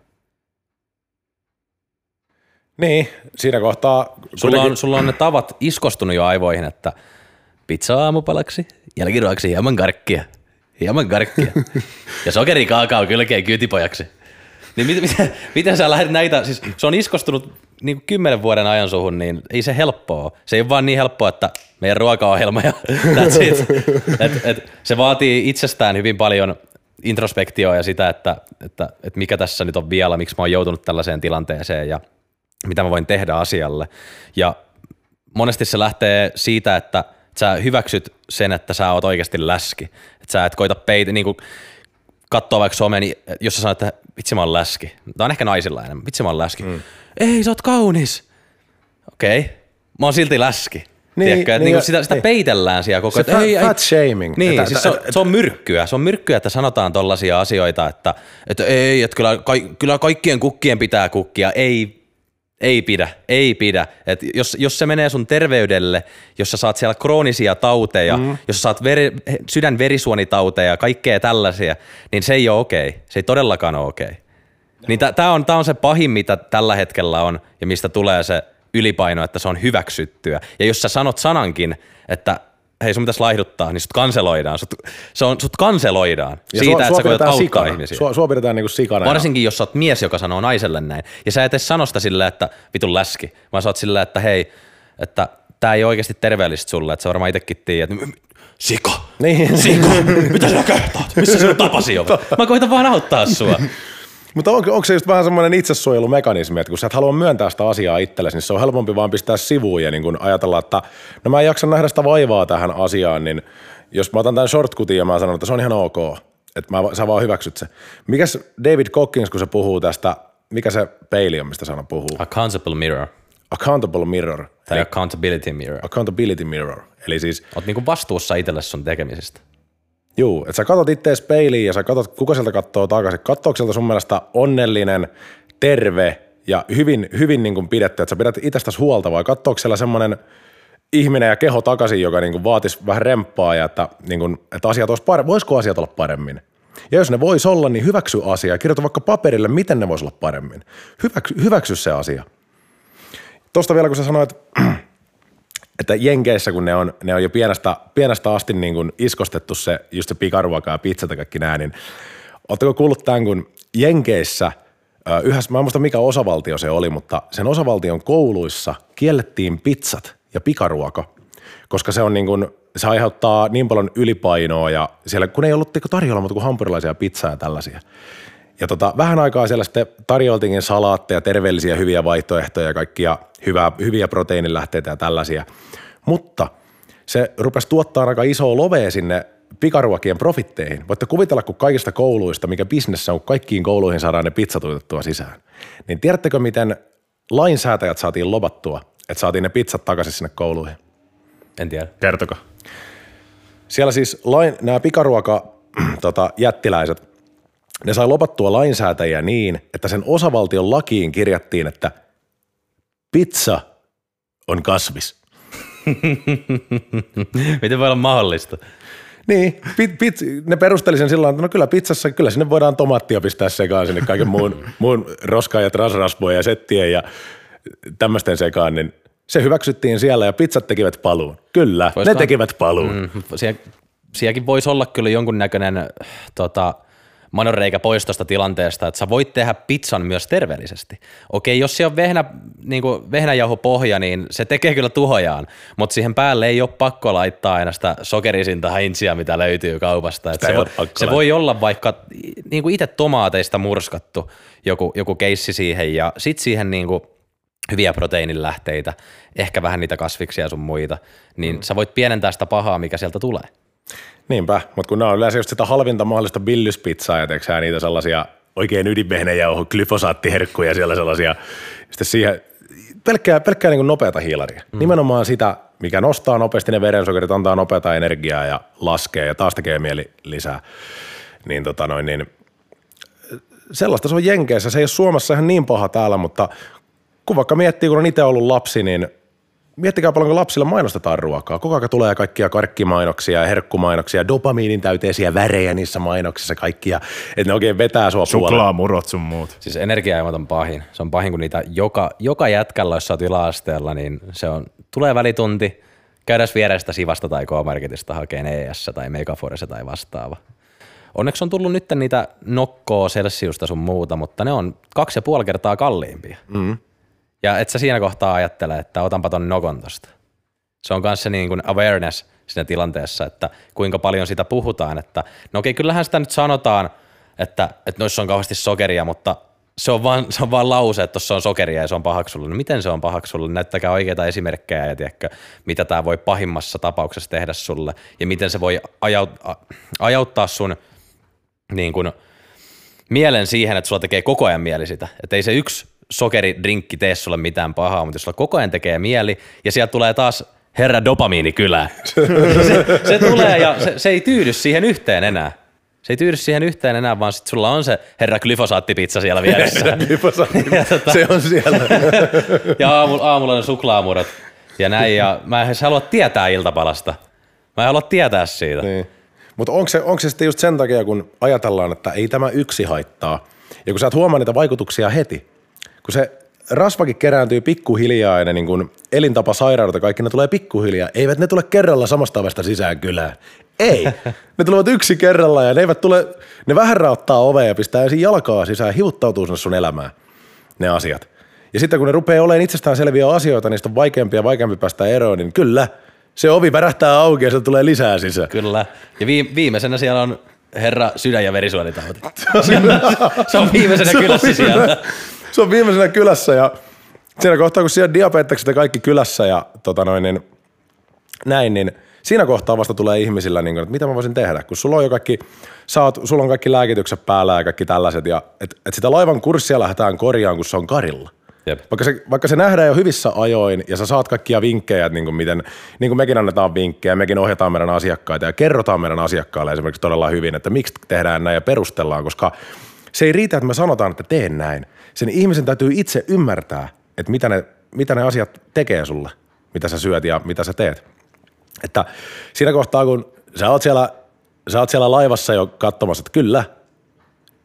S1: Niin, siinä kohtaa...
S3: Sulla
S1: kuitenkin-
S3: on, sulla on ne tavat iskostunut jo aivoihin, että pizza aamupalaksi, jälkiruoksi hieman karkkia, hieman karkkia ja sokeri kaakao kylkeen kyytipojaksi. Niin miten, miten, miten sä lähdet näitä, siis se on iskostunut niin kymmenen vuoden ajan suhun, niin ei se helppoa. Se ei ole vaan niin helppoa, että meidän ruokaohjelma ja that's it. Et, et, se vaatii itsestään hyvin paljon introspektioa ja sitä, että, että, että mikä tässä nyt on vielä, miksi mä oon joutunut tällaiseen tilanteeseen ja mitä mä voin tehdä asialle. Ja monesti se lähtee siitä, että sä hyväksyt sen, että sä oot oikeasti läski. Että sä et koita peitä, niin kuin katsoa vaikka somea, niin jos sä sanot, että vitsi mä oon läski. Tämä on ehkä naisilla enemmän. Vitsi mä oon läski. Mm. Ei, sä oot kaunis. Okei. Okay. Mä oon silti läski.
S1: Niin,
S3: Niin, Tiedätkö,
S1: niin,
S3: niin, sitä, sitä
S1: niin.
S3: peitellään siellä koko
S1: Se
S3: ajan.
S1: fat- fat shaming.
S3: Niin,
S1: Että-
S3: siis se, on, se on myrkkyä. Se on myrkkyä, että sanotaan tollaisia asioita, että, että ei, että kyllä, ka, kyllä kaikkien kukkien pitää kukkia. Ei, ei pidä, ei pidä. Et jos, jos se menee sun terveydelle, jos sä saat siellä kroonisia tauteja, mm. jos sä saat veri, sydänverisuonitauteja, kaikkea tällaisia, niin se ei ole okei. Se ei todellakaan ole okei. Niin tämä on, tää on se pahin, mitä tällä hetkellä on ja mistä tulee se ylipaino, että se on hyväksyttyä. Ja jos sä sanot sanankin, että hei sun pitäisi laihduttaa, niin sut kanseloidaan. Sut, se on, sut kanseloidaan
S1: Ja
S3: siitä,
S1: sua-
S3: että sä koetat
S1: pidetään
S3: auttaa
S1: sikana.
S3: ihmisiä.
S1: Sua, sua pidetään niinku sikana. ja-
S3: Varsinkin jos sä oot mies, joka sanoo naiselle näin. Ja sä et edes sano sitä silleen, että vitun läski, vaan sä oot silleen, että hei, että tää ei ole oikeasti terveellistä sulle, että sä varmaan itsekin tiedät, sika,
S1: Niin.
S3: sika, mitä sä kehtaat, missä sinun tapasi on? Mä koitan vaan auttaa sua.
S1: Mutta onko, onko se just vähän semmoinen itsesuojelumekanismi, että kun sä et halua myöntää sitä asiaa itsellesi, niin se on helpompi vaan pistää sivuun ja niin kun ajatella, että no mä en jaksa nähdä sitä vaivaa tähän asiaan, niin jos mä otan tämän shortcutin ja mä sanon, että se on ihan ok, että mä, sä vaan hyväksyt se. Mikäs David Cockins, kun se puhuu tästä, mikä se peili on, mistä sana puhuu?
S3: Accountable mirror
S1: Accountable mirror,
S3: tai
S1: eli
S3: accountability mirror.
S1: accountability mirror. Eli siis
S3: Oot niinku vastuussa itselle sun tekemisistä.
S1: Juu, että sä katot ittees peiliin ja sä katot, kuka sieltä katsoo takaisin. Katsooko sieltä sun mielestä onnellinen, terve ja hyvin, hyvin niin kuin pidetty, että sä pidät itsestäsi huolta vai katsoako siellä semmoinen ihminen ja keho takaisin, joka niin kuin vaatisi vähän remppaa ja että, niin kuin, että asiat olisi paremmin. Voisiko asiat olla paremmin? Ja jos ne vois olla, niin hyväksy asia kirjoita vaikka paperille, miten ne vois olla paremmin. Hyväksy, hyväksy se asia. Tuosta vielä, kun sä sanoit, että Jenkeissä, kun ne on, ne on jo pienestä, pienestä asti niin kuin iskostettu se, just se pikaruoka ja pizzat ja kaikki nää, niin ootteko kuullut tämän, kun Jenkeissä, yhdessä, mä en muista mikä osavaltio se oli, mutta sen osavaltion kouluissa kiellettiin pizzat ja pikaruoka, koska se on niin kuin, se aiheuttaa niin paljon ylipainoa ja siellä, kun ei ollut tarjolla muuta kuin hampurilaisia pizzaa ja tällaisia. Ja tota, vähän aikaa siellä sitten tarjoltiinkin salaatteja, terveellisiä hyviä vaihtoehtoja ja kaikkia hyvää, hyviä proteiinilähteitä ja tällaisia. Mutta se rupesi tuottaa aika isoa lovea sinne pikaruokien profitteihin. Voitte kuvitella, kun kaikista kouluista, mikä bisnes on, kun kaikkiin kouluihin saadaan ne pizzat uitettua sisään. Niin tiedättekö, miten lainsäätäjät saatiin lobattua, että saatiin ne pizzat takaisin sinne kouluihin?
S3: En tiedä.
S2: Kertokaa.
S1: Siellä siis lain, nämä pikaruoka tota, jättiläiset, ne sai lopattua lainsäätäjiä niin, että sen osavaltion lakiin kirjattiin, että pizza on kasvis.
S3: Miten voi olla mahdollista?
S1: Niin, pit, pit, ne perusteli sen sillä että no kyllä pizzassa, kyllä sinne voidaan tomaattia pistää sekaan sinne kaiken muun, muun roskaa ja trasrasvoja ja settien ja tämmöisten sekaan, niin se hyväksyttiin siellä ja pizzat tekivät paluun. Kyllä,
S3: Voisiko-
S1: ne tekivät paluun. Mm,
S3: siellä, sielläkin voisi olla kyllä jonkunnäköinen tota, manonreikä pois tuosta tilanteesta, että sä voit tehdä pizzan myös terveellisesti. Okei, jos se on vehnä, niin vehnäjauhopohja, niin se tekee kyllä tuhojaan, mutta siihen päälle ei ole pakko laittaa aina sitä sokerisinta heintsiä, mitä löytyy kaupasta. Et
S1: Sitä ei
S3: se, voi, se voi olla vaikka niin kuin itse tomaateista murskattu joku, joku keissi siihen ja sitten siihen niin kuin hyviä proteiinilähteitä, ehkä vähän niitä kasviksia ja sun muita, niin mm. sä voit pienentää sitä pahaa, mikä sieltä tulee.
S1: Niinpä, mutta kun nämä on yleensä just sitä halvinta mahdollista billyspizzaa ja teekö sä niitä sellaisia oikein ydinvehnäjauho, glyfosaattiherkkuja siellä sellaisia, sitten siihen pelkkää, pelkkää niin nopeata hiilaria. Mm. Nimenomaan sitä, mikä nostaa nopeasti ne verensokerit, antaa nopeata energiaa ja laskee ja taas tekee mieli lisää. Niin, tota noin, niin sellaista se on Jenkeissä. Se ei ole Suomessa ihan niin paha täällä, mutta kun vaikka miettii, kun on itse ollut lapsi, niin miettikää paljonko lapsilla mainostetaan ruokaa. Koko ajan tulee kaikkia karkkimainoksia ja herkkumainoksia, dopamiinin täyteisiä värejä niissä mainoksissa kaikkia, että ne oikein vetää sua puolelle.
S2: Suklaamurot sun muut.
S3: Siis energiaimot on pahin. Se on pahin, kun niitä joka, joka jätkällä, jos sä oot yläasteella, niin se on, tulee välitunti, käydään vierestä Sivasta tai K-Marketista hakeen ES tai Megaforce tai vastaava. Onneksi on tullut nyt niitä nokkoa, Celsiusta sun muuta, mutta ne on kaksi ja puoli kertaa kalliimpia. Mm. Ja et sä siinä kohtaa ajattele, että otanpa ton nokon tosta. Se on myös se niin kuin awareness siinä tilanteessa, että kuinka paljon sitä puhutaan, että no okei, kyllähän sitä nyt sanotaan, että, että noissa on kauheasti sokeria, mutta se on vaan, se on vaan lause, että tuossa on sokeria ja se on pahaksi sulle. No miten se on pahaksi sulle? Näyttäkää oikeita esimerkkejä ja tiedätkö, mitä tämä voi pahimmassa tapauksessa tehdä sulle ja miten se voi ajaut, ajauttaa sun niin kuin, mielen siihen, että sulla tekee koko ajan mieli sitä. Että ei se yksi sokeridrinkki tee sulle mitään pahaa, mutta jos sulla koko ajan tekee mieli ja sieltä tulee taas herra dopamiini kylään. se, se, tulee ja se, se ei tyydy siihen yhteen enää. Se ei tyydy siihen yhteen enää, vaan sit sulla on se herra glyfosaattipizza siellä vieressä.
S1: ja, tota, se on siellä.
S3: ja aamulla, aamulla ne suklaamurot ja näin. Ja mä en halua tietää iltapalasta. Mä en halua tietää siitä.
S1: Niin. Mutta onko se, onko se sitten just sen takia, kun ajatellaan, että ei tämä yksi haittaa, ja kun sä et huomaa niitä vaikutuksia heti, kun se rasvakin kerääntyy pikkuhiljaa ja ne niin kun elintapasairaudet kaikki ne tulee pikkuhiljaa. Eivät ne tule kerralla samasta ovesta sisään kylään. Ei. Ne tulevat yksi kerralla ja ne eivät tule, ne vähän raottaa ovea ja pistää ensin jalkaa sisään, hiuttautuu sinne sun elämään ne asiat. Ja sitten kun ne rupeaa olemaan itsestään selviä asioita, niistä on vaikeampia ja vaikeampi päästä eroon, niin kyllä, se ovi värähtää auki ja se tulee lisää sisään.
S3: Kyllä. Ja viimeisenä siellä on herra sydän- ja verisuonitauti. se on viimeisenä kylässä siellä
S1: se on viimeisenä kylässä ja siinä kohtaa, kun siellä diabetekset ja kaikki kylässä ja tota noin, niin, näin, niin siinä kohtaa vasta tulee ihmisillä, niin kuin, että mitä mä voisin tehdä, kun sulla on jo kaikki, oot, sulla on kaikki lääkitykset päällä ja kaikki tällaiset, ja että et sitä laivan kurssia lähdetään korjaan, kun se on karilla. Jep. Vaikka, se, vaikka se nähdään jo hyvissä ajoin ja sä saat kaikkia vinkkejä, että niin kuin miten, niin kuin mekin annetaan vinkkejä, mekin ohjataan meidän asiakkaita ja kerrotaan meidän asiakkaille esimerkiksi todella hyvin, että miksi tehdään näin ja perustellaan, koska se ei riitä, että me sanotaan, että teen näin, sen ihmisen täytyy itse ymmärtää, että mitä ne, mitä ne asiat tekee sulle, mitä sä syöt ja mitä sä teet. Että siinä kohtaa, kun sä oot siellä, sä oot siellä laivassa jo katsomassa, että kyllä,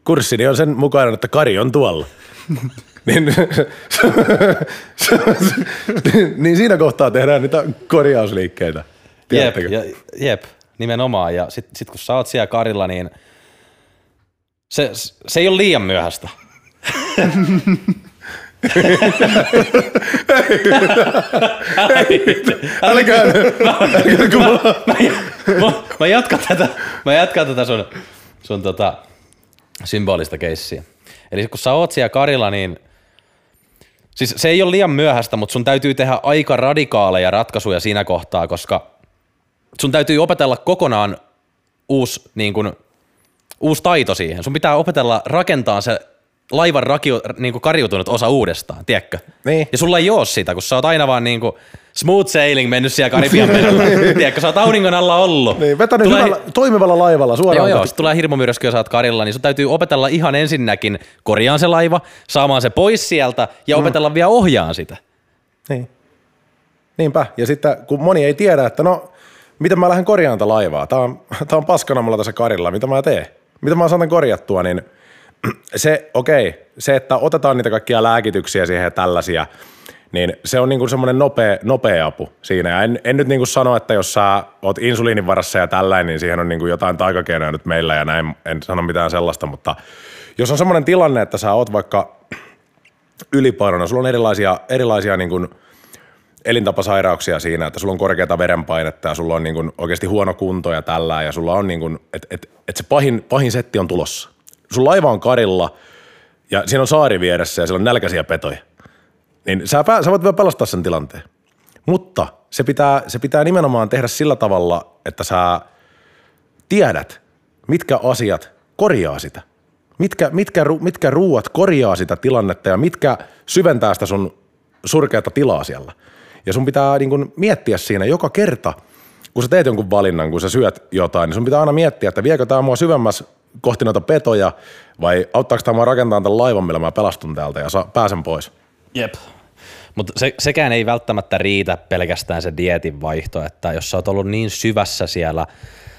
S1: kurssini on sen mukainen, että Kari on tuolla. niin, niin siinä kohtaa tehdään niitä korjausliikkeitä.
S3: Jep, ja, jep, nimenomaan. Ja sitten sit kun sä oot siellä Karilla, niin se, se ei ole liian myöhäistä.
S1: Älkää,
S3: mä, jatkan tätä, mä jatkan tätä sun, sun tota, symbolista keissiä. Eli kun sä oot siellä Karilla, niin siis se ei ole liian myöhäistä, mutta sun täytyy tehdä aika radikaaleja ratkaisuja siinä kohtaa, koska sun täytyy opetella kokonaan uusi, niin kun, uusi taito siihen. Sun pitää opetella rakentaa se laivan rakio, niin kuin karjutunut osa uudestaan, tiedätkö?
S1: Niin.
S3: Ja sulla ei ole sitä, kun sä oot aina vaan niin kuin smooth sailing mennyt siellä Karibian merellä. tiedätkö, sä oot auringon alla ollut.
S1: Niin, vetänyt tulee... hyvällä, toimivalla laivalla suoraan.
S3: Joo, joo, sit tulee hirmumyrsky, jos sä oot Karilla, niin sun täytyy opetella ihan ensinnäkin korjaan se laiva, saamaan se pois sieltä ja mm. opetella vielä ohjaan sitä.
S1: Niin. Niinpä. Ja sitten kun moni ei tiedä, että no, miten mä lähden korjaamaan tätä laivaa. Tää on, tää on paskana mulla tässä Karilla, mitä mä teen? Mitä mä saan korjattua, niin – se, okei, okay, se, että otetaan niitä kaikkia lääkityksiä siihen ja tällaisia, niin se on niinku semmoinen nopea, nopea apu siinä. Ja en, en nyt niinku sano, että jos sä oot insuliinin varassa ja tällainen, niin siihen on niinku jotain taikakeinoja nyt meillä ja näin, en sano mitään sellaista, mutta jos on semmoinen tilanne, että sä oot vaikka ylipainona, sulla on erilaisia, erilaisia niinku elintapasairauksia siinä, että sulla on korkeata verenpainetta ja sulla on niinku oikeasti huono kunto ja tällä ja sulla on niinku, että et, et se pahin, pahin setti on tulossa sun laiva on karilla ja siinä on saari vieressä ja siellä on nälkäisiä petoja, niin sä, sä voit vielä pelastaa sen tilanteen. Mutta se pitää, se pitää nimenomaan tehdä sillä tavalla, että sä tiedät, mitkä asiat korjaa sitä. Mitkä, mitkä, mitkä ruuat korjaa sitä tilannetta ja mitkä syventää sitä sun surkeata tilaa siellä. Ja sun pitää niin kun miettiä siinä joka kerta, kun sä teet jonkun valinnan, kun sä syöt jotain, niin sun pitää aina miettiä, että viekö tämä mua syvemmäs kohti noita petoja vai auttaako tämä rakentaa tämän laivan, millä mä pelastun täältä ja sa- pääsen pois?
S3: Jep. Mutta se, sekään ei välttämättä riitä pelkästään se dietin vaihto, että jos sä oot ollut niin syvässä siellä,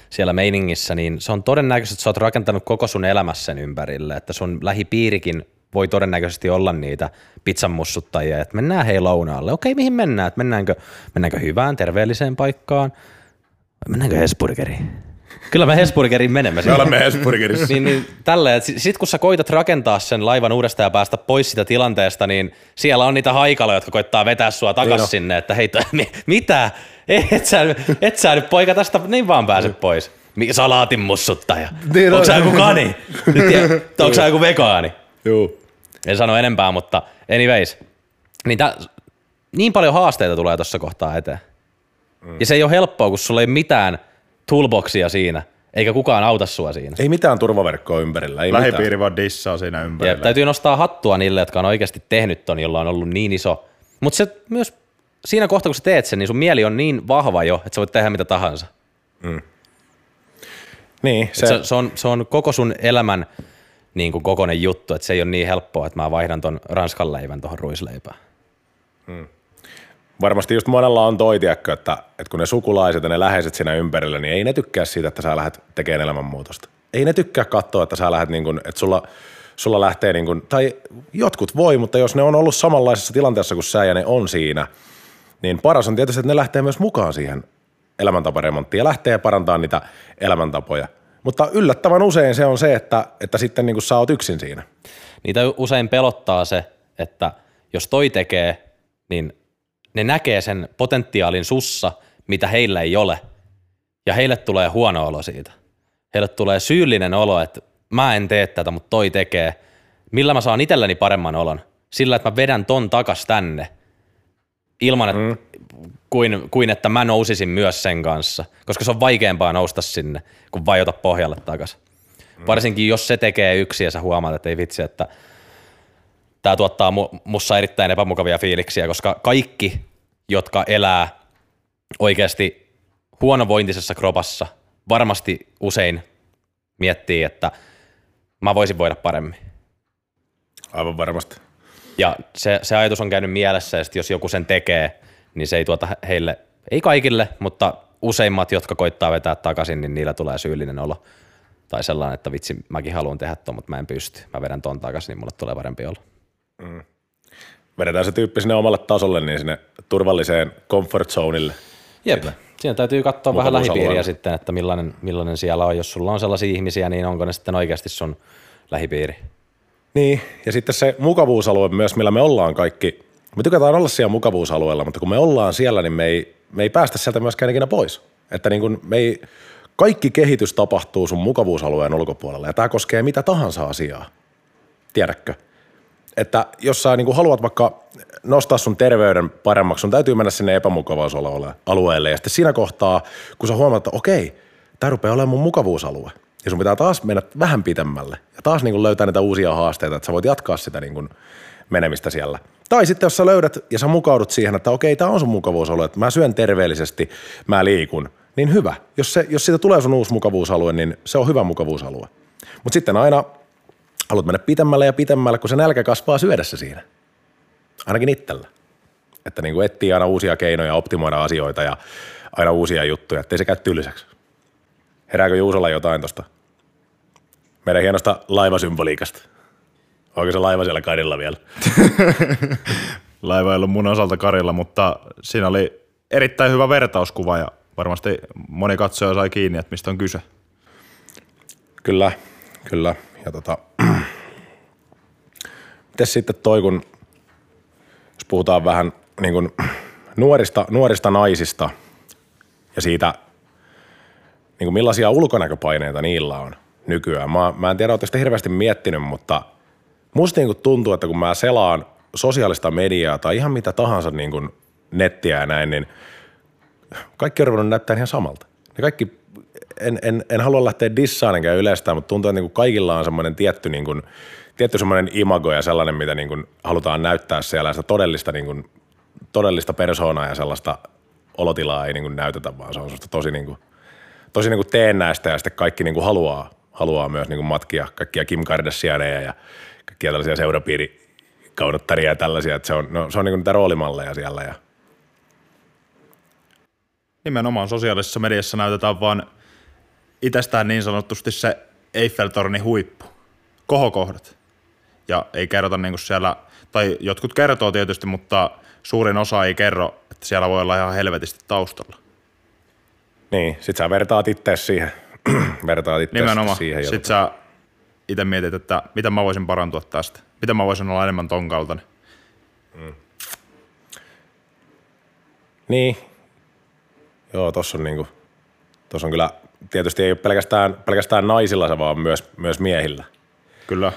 S3: siellä meiningissä, niin se on todennäköisesti, että sä oot rakentanut koko sun elämässä sen ympärille, että sun lähipiirikin voi todennäköisesti olla niitä pizzanmussuttajia, että mennään hei lounaalle. Okei, mihin mennään? Että mennäänkö, mennäänkö hyvään, terveelliseen paikkaan? Mennäänkö Hesburgeriin? Kyllä me Hesburgeriin menemme.
S1: Me olemme Hesburgerissa.
S3: niin, niin tälleen, että sit kun sä koitat rakentaa sen laivan uudestaan ja päästä pois siitä tilanteesta, niin siellä on niitä haikaloja, jotka koittaa vetää sua takas
S1: Niin
S3: sinne, että hei, mi- mitä? Et sä, et sä nyt poika tästä niin vaan pääse pois. Mi- Salaatin mussuttaja.
S1: Niin on.
S3: Onko sä joku kani? Onko sä joku vegaani?
S1: Juu.
S3: En sano enempää, mutta anyways. Niin, tä, niin paljon haasteita tulee tuossa kohtaa eteen. Mm. Ja se ei ole helppoa, kun sulla ei ole mitään toolboxia siinä, eikä kukaan auta sua siinä.
S1: Ei mitään turvaverkkoa ympärillä, ei mitään.
S2: Lähipiiri vaan dissaa siinä
S3: Ja
S2: ympärillä.
S3: täytyy nostaa hattua niille, jotka on oikeasti tehnyt ton, jolla on ollut niin iso. Mutta se myös siinä kohtaa, kun sä teet sen, niin sun mieli on niin vahva jo, että sä voit tehdä mitä tahansa.
S1: Niin,
S3: Se,
S1: se,
S3: se, on, se on koko sun elämän niin kuin kokonen juttu, että se ei ole niin helppoa, että mä vaihdan ton ranskan leivän tuohon ruisleipään.
S1: Varmasti just monella on toi, tiedätkö, että, että kun ne sukulaiset ja ne läheiset siinä ympärillä, niin ei ne tykkää siitä, että sä lähdet tekemään elämänmuutosta. Ei ne tykkää katsoa, että sä lähdet niin kuin, että sulla, sulla lähtee niin kuin, tai jotkut voi, mutta jos ne on ollut samanlaisessa tilanteessa kuin sä ja ne on siinä, niin paras on tietysti, että ne lähtee myös mukaan siihen elämäntaparemonttiin ja lähtee parantamaan niitä elämäntapoja. Mutta yllättävän usein se on se, että, että sitten niin kuin sä oot yksin siinä.
S3: Niitä usein pelottaa se, että jos toi tekee, niin ne näkee sen potentiaalin sussa, mitä heillä ei ole. Ja heille tulee huono olo siitä. Heille tulee syyllinen olo, että mä en tee tätä, mutta toi tekee. Millä mä saan itselleni paremman olon? Sillä, että mä vedän ton takas tänne. Ilman, että, mm. kuin, kuin että mä nousisin myös sen kanssa. Koska se on vaikeampaa nousta sinne, kuin vajota pohjalle takaisin. Varsinkin jos se tekee yksi ja sä huomaat, että ei vitsi, että tämä tuottaa mu- mussa erittäin epämukavia fiiliksiä, koska kaikki, jotka elää oikeasti huonovointisessa kropassa, varmasti usein miettii, että mä voisin voida paremmin.
S1: Aivan varmasti.
S3: Ja se, se ajatus on käynyt mielessä, sit jos joku sen tekee, niin se ei tuota heille, ei kaikille, mutta useimmat, jotka koittaa vetää takaisin, niin niillä tulee syyllinen olo. Tai sellainen, että vitsi, mäkin haluan tehdä ton, mutta mä en pysty. Mä vedän ton takaisin, niin mulle tulee parempi olo.
S1: Vedetään se tyyppi sinne omalle tasolle, niin sinne turvalliseen comfort zoneille.
S3: Jep. Siinä täytyy katsoa vähän
S1: Mukavuusalueella.
S3: lähipiiriä sitten, että millainen, millainen siellä on. Jos sulla on sellaisia ihmisiä, niin onko ne sitten oikeasti sun lähipiiri?
S1: Niin, ja sitten se mukavuusalue myös, millä me ollaan kaikki. Me tykätään olla siellä mukavuusalueella, mutta kun me ollaan siellä, niin me ei, me ei päästä sieltä myöskään ikinä pois. Että niin kuin me ei, kaikki kehitys tapahtuu sun mukavuusalueen ulkopuolella, ja tämä koskee mitä tahansa asiaa. Tiedätkö? Että jos sä niin kuin haluat vaikka nostaa sun terveyden paremmaksi, sun täytyy mennä sinne epämukavuusalueelle. Ja sitten siinä kohtaa, kun sä huomaat, että okei, tämä rupeaa olemaan mun mukavuusalue. Ja sun pitää taas mennä vähän pitemmälle. Ja taas niin kuin löytää niitä uusia haasteita, että sä voit jatkaa sitä niin kuin menemistä siellä. Tai sitten jos sä löydät ja sä mukaudut siihen, että okei, tämä on sun mukavuusalue, että mä syön terveellisesti, mä liikun, niin hyvä. Jos, se, jos siitä tulee sun uusi mukavuusalue, niin se on hyvä mukavuusalue. Mutta sitten aina haluat mennä pitemmälle ja pitemmälle, kun se nälkä kasvaa syödessä siinä. Ainakin itsellä. Että niin kuin etsii aina uusia keinoja optimoida asioita ja aina uusia juttuja, ettei se käy tylsäksi. Herääkö Juusolla jotain tosta meidän hienosta laivasymboliikasta? Onko se laiva siellä kadilla vielä?
S2: Laiva ei ollut mun osalta karilla, mutta siinä oli erittäin hyvä vertauskuva ja varmasti moni katsoja sai kiinni, että mistä on kyse.
S1: Kyllä, kyllä. Ja tota, mites sitten toi, kun jos puhutaan vähän niin kuin nuorista, nuorista naisista ja siitä, niin kuin millaisia ulkonäköpaineita niillä on nykyään. Mä, mä en tiedä, oletteko te hirveästi miettinyt, mutta musta niin kuin tuntuu, että kun mä selaan sosiaalista mediaa tai ihan mitä tahansa niin kuin nettiä ja näin, niin kaikki on ruvennut näyttää ihan samalta. Ne kaikki, en, en, en halua lähteä dissaan enkä yleistää, mutta tuntuu, että niin kuin kaikilla on semmoinen tietty, niin kuin, tietty semmoinen imago ja sellainen, mitä niin kuin halutaan näyttää siellä. Sitä todellista, niin kuin, todellista persoonaa ja sellaista olotilaa ei niin kuin näytetä, vaan se on tosi, niin kuin, tosi niin kuin teennäistä ja sitten kaikki niin kuin haluaa, haluaa myös niin kuin matkia kaikkia Kim Kardashianeja ja kaikkia tällaisia seurapiirikaunottaria ja tällaisia, että se on, no, se on niin kuin niitä roolimalleja siellä ja
S2: Nimenomaan sosiaalisessa mediassa näytetään vaan itsestään niin sanotusti se Eiffeltornin huippu, kohokohdat. Ja ei kerrota niin kuin siellä, tai jotkut kertoo tietysti, mutta suurin osa ei kerro, että siellä voi olla ihan helvetisti taustalla.
S1: niin, sit sä vertaat itse siihen, vertaat itse
S2: Nimenomaan.
S1: siihen.
S2: Sitten sä itse mietit, että miten mä voisin parantua tästä. Miten mä voisin olla enemmän ton kaltainen.
S1: Niin. Joo, tossa on niinku, tossa on kyllä, tietysti ei ole pelkästään, pelkästään naisilla se, vaan myös, myös miehillä.
S2: Kyllä.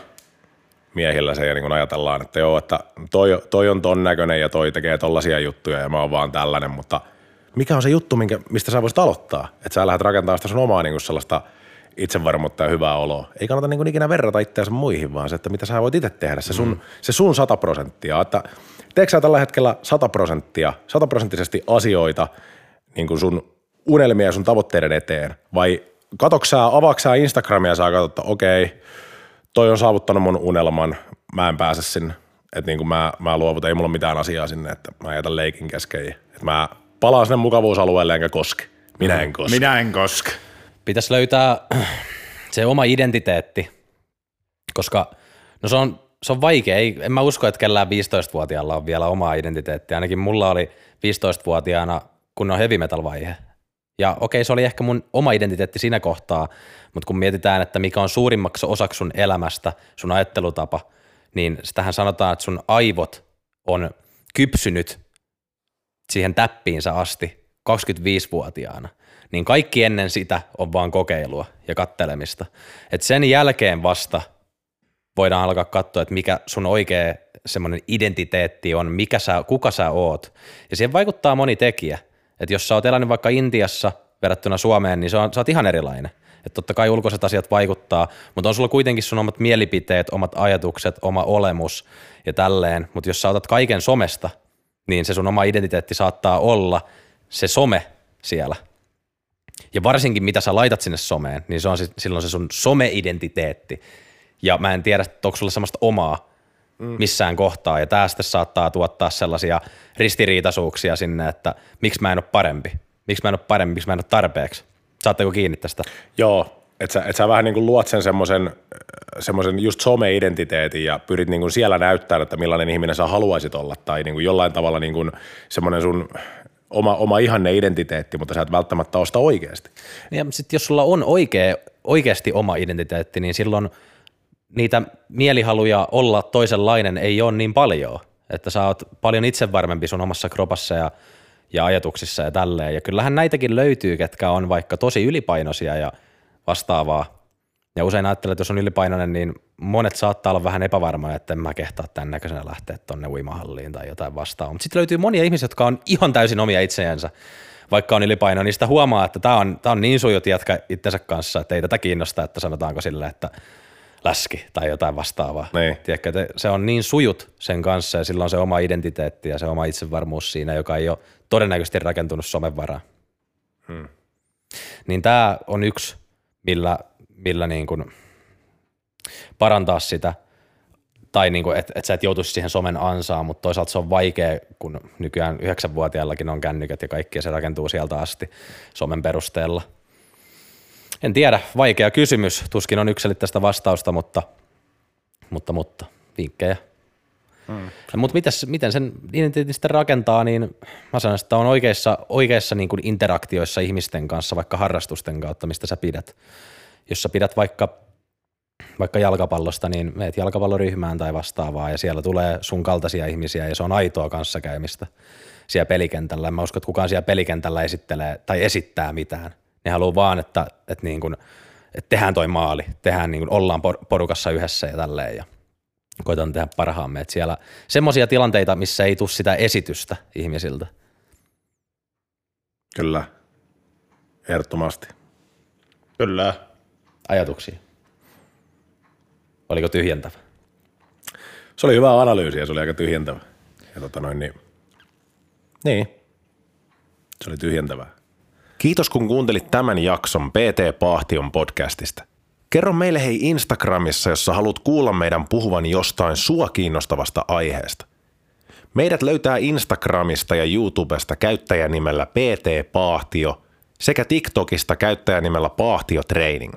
S1: Miehillä se ja niin kun ajatellaan, että joo, että toi, toi on ton näköinen ja toi tekee tollasia juttuja ja mä oon vaan tällainen, mutta mikä on se juttu, minkä, mistä sä voisit aloittaa? Että sä lähdet rakentamaan sitä sun omaa niin sellaista itsevarmuutta ja hyvää oloa. Ei kannata niin ikinä verrata itseänsä muihin, vaan se, että mitä sä voit itse tehdä, se sun, mm. se sun 100 prosenttia. Että teekö sä tällä hetkellä 100 prosenttia, 100 prosenttisesti asioita niin kuin sun unelmia ja sun tavoitteiden eteen? Vai katoksää, avaaksää Instagramia ja sä katsot, että okei, toi on saavuttanut mun unelman, mä en pääse sinne. Että niin kuin mä, mä luovutan, ei mulla ole mitään asiaa sinne, että mä jätän leikin kesken. Että mä palaan sinne mukavuusalueelle enkä koske. Minä en koske.
S2: Minä en koske.
S3: Pitäisi löytää se oma identiteetti, koska no se on, se on vaikea. Ei, en mä usko, että kellään 15-vuotiaalla on vielä omaa identiteettiä. Ainakin mulla oli 15-vuotiaana kun on heavy metal vaihe. Ja okei, se oli ehkä mun oma identiteetti siinä kohtaa, mutta kun mietitään, että mikä on suurimmaksi osaksi sun elämästä, sun ajattelutapa, niin sitähän sanotaan, että sun aivot on kypsynyt siihen täppiinsä asti 25-vuotiaana, niin kaikki ennen sitä on vaan kokeilua ja kattelemista. Et sen jälkeen vasta voidaan alkaa katsoa, että mikä sun oikea semmoinen identiteetti on, mikä sä, kuka sä oot. Ja siihen vaikuttaa moni tekijä. Että jos sä oot elänyt vaikka Intiassa verrattuna Suomeen, niin se on, sä oot ihan erilainen. Että totta kai ulkoiset asiat vaikuttaa, mutta on sulla kuitenkin sun omat mielipiteet, omat ajatukset, oma olemus ja tälleen. Mutta jos sä otat kaiken somesta, niin se sun oma identiteetti saattaa olla se some siellä. Ja varsinkin mitä sä laitat sinne someen, niin se on silloin se sun some-identiteetti. Ja mä en tiedä, onko sulla semmoista omaa missään kohtaa. Ja tää sitten saattaa tuottaa sellaisia ristiriitaisuuksia sinne, että miksi mä en ole parempi. Miksi mä en ole parempi, miksi mä en ole tarpeeksi. Saatteko kiinni tästä?
S1: Joo, että sä, et sä vähän niin kuin luot sen semmoisen semmoisen just some-identiteetin ja pyrit niin kuin siellä näyttämään, että millainen ihminen sä haluaisit olla tai niin kuin jollain tavalla niin kuin semmoinen sun oma, oma ihanne identiteetti, mutta sä et välttämättä osta oikeasti.
S3: Ja sitten jos sulla on oikea, oikeasti oma identiteetti, niin silloin niitä mielihaluja olla toisenlainen ei ole niin paljon. Että sä oot paljon itsevarmempi sun omassa kropassa ja, ja ajatuksissa ja tälleen. Ja kyllähän näitäkin löytyy, ketkä on vaikka tosi ylipainoisia ja vastaavaa. Ja usein ajattelen, että jos on ylipainoinen, niin monet saattaa olla vähän epävarmoja, että en mä kehtaa tämän näköisenä lähteä tonne uimahalliin tai jotain vastaavaa. Mutta sitten löytyy monia ihmisiä, jotka on ihan täysin omia itseänsä, vaikka on ylipaino, niin sitä huomaa, että tämä on, tää on niin sujut jätkä itsensä kanssa, että ei tätä kiinnosta, että sanotaanko sille, että läski tai jotain vastaavaa.
S1: Niin.
S3: Tiedätkö, että se on niin sujut sen kanssa ja sillä on se oma identiteetti ja se oma itsevarmuus siinä, joka ei ole todennäköisesti rakentunut somen varaan. Hmm. Niin tämä on yksi, millä, millä niin kuin parantaa sitä, tai niin kuin, että et sä et joutuisi siihen somen ansaan, mutta toisaalta se on vaikea, kun nykyään yhdeksänvuotiaallakin on kännykät ja kaikki ja se rakentuu sieltä asti somen perusteella – en tiedä, vaikea kysymys. Tuskin on yksilöllistä vastausta, mutta, mutta, mutta vinkkejä. Hmm. Mutta miten sen identiteetin sitten rakentaa, niin mä sanon, että on oikeissa, oikeissa niin kuin interaktioissa ihmisten kanssa, vaikka harrastusten kautta, mistä sä pidät. Jos sä pidät vaikka, vaikka jalkapallosta, niin meet jalkapalloryhmään tai vastaavaa ja siellä tulee sun kaltaisia ihmisiä ja se on aitoa kanssakäymistä siellä pelikentällä. mä uskon, että kukaan siellä pelikentällä esittelee tai esittää mitään. Ne haluaa vaan, että, että, niin kuin, että tehdään toi maali, tehdään niin kuin, ollaan porukassa yhdessä ja tälleen ja koitan tehdä parhaamme. Että siellä semmoisia tilanteita, missä ei tule sitä esitystä ihmisiltä.
S1: Kyllä, ehdottomasti.
S2: Kyllä.
S3: Ajatuksia? Oliko tyhjentävä?
S1: Se oli hyvä analyysi ja se oli aika tyhjentävä. Ja tota noin, niin, niin, se oli tyhjentävää. Kiitos kun kuuntelit tämän jakson PT Paahtion podcastista. Kerro meille hei Instagramissa, jos haluat kuulla meidän puhuvan jostain sua kiinnostavasta aiheesta. Meidät löytää Instagramista ja YouTubesta käyttäjänimellä PT Paahtio sekä TikTokista käyttäjänimellä Paahtio Training.